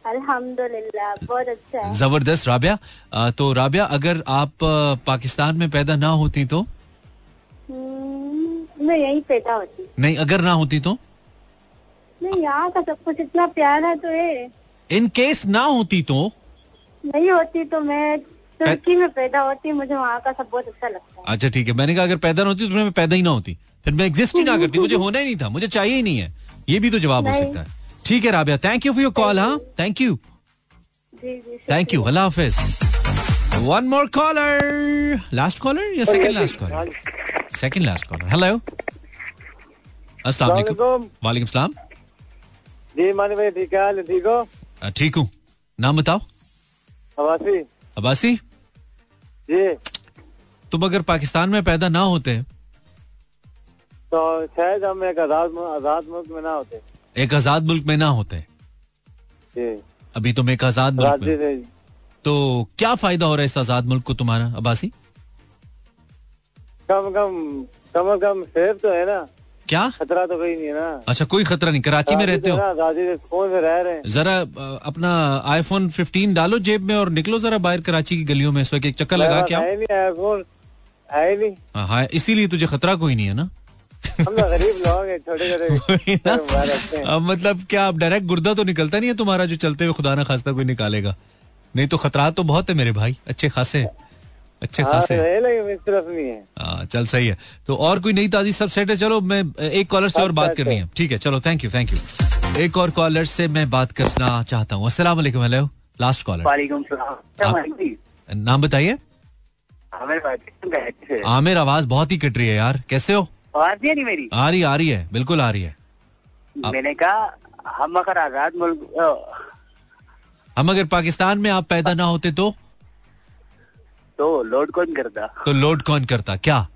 [SPEAKER 5] अल्हम्दुलिल्लाह बहुत अच्छा है।
[SPEAKER 1] ज़बरदस्त राबिया। तो राबिया अगर आप पाकिस्तान में पैदा ना होती तो?
[SPEAKER 5] हम्म, मैं यहीं पैदा होती।
[SPEAKER 1] नहीं अगर ना होती तो?
[SPEAKER 5] नहीं यहाँ का सब कुछ इतना प्यारा तो है।
[SPEAKER 1] इन केस ना होती तो?
[SPEAKER 5] नहीं होती तो मैं तुर्की में पैदा होती मुझे वहाँ का सब बहुत अच्छा लगता है।
[SPEAKER 1] अच्छा ठीक है। मैंने कहा अगर पैदा ना होती तो मैं पैदा ही ना होती। फिर मैं एग्जिस्ट ही ना करती। मुझे होना ही नहीं था। मुझे चाहिए ही नहीं है। ये भी तो जवाब हो सकता है। ठीक है Rabia. Thank you for your call हाँ? थैंक यू
[SPEAKER 5] जी जी
[SPEAKER 1] थैंक यू अल्लाह हाफिज one more caller last caller या second last caller second last caller hello अस्सलाम वालेकुम वालेकुम सलाम
[SPEAKER 6] जी मानी भाई ठीक है ठीक हो?
[SPEAKER 1] ठीक हूँ। नाम बताओ।
[SPEAKER 6] अबासी।
[SPEAKER 1] अब्बासी
[SPEAKER 6] जी
[SPEAKER 1] तुम अगर पाकिस्तान में पैदा ना होते
[SPEAKER 6] तो शायद हम एक आज़ाद आज़ाद मुल्क में ना होते।
[SPEAKER 1] एक आज़ाद मुल्क में ना होते।
[SPEAKER 6] जी।
[SPEAKER 1] अभी तुम एक आज़ाद मुल्क में तो क्या फ़ायदा हो रहा है इस आज़ाद मुल्क को तुम्हारा अबासी
[SPEAKER 6] कम कम कम कम सेफ़ तो है ना।
[SPEAKER 1] क्या?
[SPEAKER 6] खतरा तो कहीं नहीं है ना।
[SPEAKER 1] अच्छा कोई खतरा नहीं। कराची में रहते हो?
[SPEAKER 6] ना, से रह रहे हैं?
[SPEAKER 1] जरा अपना आईफोन 15 डालो जेब में और निकलो जरा बाहर कराची की गलियों में इस वक्त एक चक्कर लगा के आओ।
[SPEAKER 6] है ही नहीं आईफोन है नहीं।
[SPEAKER 1] हाँ, हाँ इसीलिए तुझे खतरा कोई नहीं है ना।
[SPEAKER 6] गरीब लोग हैं छोटे छोटे हैं।
[SPEAKER 1] मतलब क्या अब डायरेक्ट गुर्दा तो निकलता नहीं है तुम्हारा जो चलते हुए खुदा ना खास्ता कोई निकालेगा। नहीं तो खतरा तो बहुत है मेरे भाई अच्छे खासे हैं। अच्छे
[SPEAKER 6] हाँ
[SPEAKER 1] खासे हैं।
[SPEAKER 6] है। है
[SPEAKER 1] चल सही है। तो और कोई नई ताजी सब सेट है? चलो मैं एक कॉलर से और बात
[SPEAKER 6] अच्छा,
[SPEAKER 1] करनी है। ठीक है चलो थैंक यू थैंक यू एक और कॉलर से मैं बात करना चाहता हूँ। अस्सलाम वालेकुम हेलो लास्ट कॉलर नाम बताइए।
[SPEAKER 2] है
[SPEAKER 1] आमिर आवाज़ बहुत ही कट रही है यार। कैसे हो?
[SPEAKER 2] आवाज़ नहीं आ रही मेरी।
[SPEAKER 1] आ रही आ रही है। बिल्कुल आ रही है।
[SPEAKER 2] मैंने कहा हम अगर आज़ाद मुल्क
[SPEAKER 1] हम अगर पाकिस्तान में आप पैदा ना होते तो?
[SPEAKER 4] तो लोड कौन करता?
[SPEAKER 1] तो लोड कौन करता? क्या?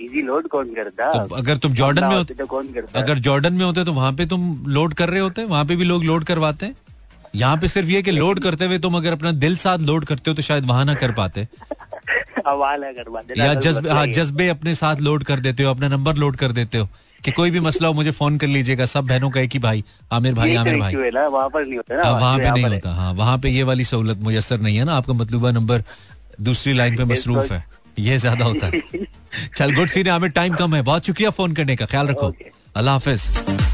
[SPEAKER 4] इजी लोड कौन करता?
[SPEAKER 1] तो अगर तुम जॉर्डन में
[SPEAKER 4] होते तो कौन करता?
[SPEAKER 1] अगर जॉर्डन में होते तो वहाँ पे तुम लोड कर रहे होते? वहाँ पे भी लोग लोड करवाते? हैं यहाँ पे सिर्फ़ ये कि लोड करते हुए तुम अगर अपना दिल साथ लोड करते हो तो शायद वहाँ ना कर पाते। या
[SPEAKER 4] तो
[SPEAKER 1] जज्बे हाँ जज्बे अपने साथ लोड कर देते हो अपना नंबर लोड कर देते हो। कि कोई भी मसला हो मुझे फ़ोन कर लीजिएगा। सब बहनों का एक ही भाई आमिर भाई आमिर भाई।
[SPEAKER 4] है वहाँ पर नहीं होता ना
[SPEAKER 1] हाँ, पे नहीं होता। हाँ। वहाँ पे ये वाली सहूलत मुयसर नहीं है ना आपका मतलूबा नंबर दूसरी लाइन पे मसरूफ है। ये ज़्यादा होता है। चल गुड सीन आमिर टाइम कम है। बहुत शुक्रिया फ़ोन करने का। ख्याल रखो। अल्लाह हाफिज।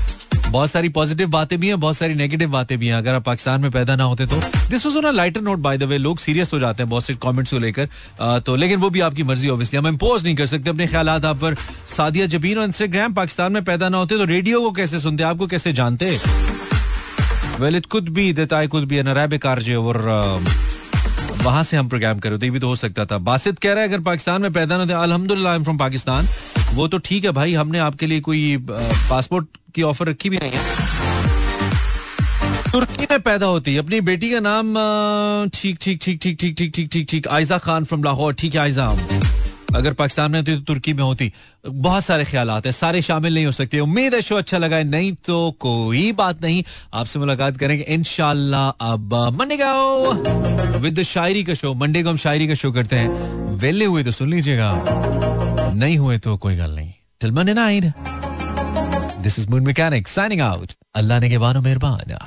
[SPEAKER 1] बहुत सारी पॉजिटिव बातें भी हैं, बहुत सारी नेगेटिव बातें भी हैं। अगर आप पाकिस्तान में पैदा ना होते तो। This was on lighter note by the way लोग सीरियस हो जाते हैं बहुत से कमेंट्स को लेकर। तो लेकिन वो भी आपकी मर्ज़ी ऑब्वियसली हम इम्पोज नहीं कर सकते अपने ख्याल आप पर। सादिया जबीन और इंस्टाग्राम पाकिस्तान में पैदा ना होते तो रेडियो को कैसे सुनते, आपको कैसे जानते? Well it could be that I could be an Arabic RJ और वहाँ से हम प्रोग्राम कर थे, ये भी तो हो सकता था। बासित कह रहा है, अगर पाकिस्तान में पैदा ना थे एम फ्रॉम पाकिस्तान। वो तो ठीक है भाई, हमने आपके लिए कोई पासपोर्ट की ऑफ़र रखी भी नहीं है। तुर्की में पैदा होती है। अपनी बेटी का नाम ठीक ठीक ठीक ठीक ठीक ठीक ठीक ठीक ठीक, आयजा खान फ्रॉम लाहौर। ठीक है, आयजा। अगर पाकिस्तान में होती तो तुर्की में होती। बहुत सारे ख्याल हैं, सारे शामिल नहीं हो सकते। उम्मीद है शो अच्छा लगा है, नहीं तो कोई बात नहीं। आपसे मुलाकात करेंगे इनशाला अब मंडे का विद शायरी का शो, मंडे को हम शायरी का शो करते हैं। वेले हुए तो सुन लीजिएगा। नहीं हुए तो कोई गल नहीं। Till Monday night this is moon mechanic signing out अल्लाह ने के बानो मेहरबान।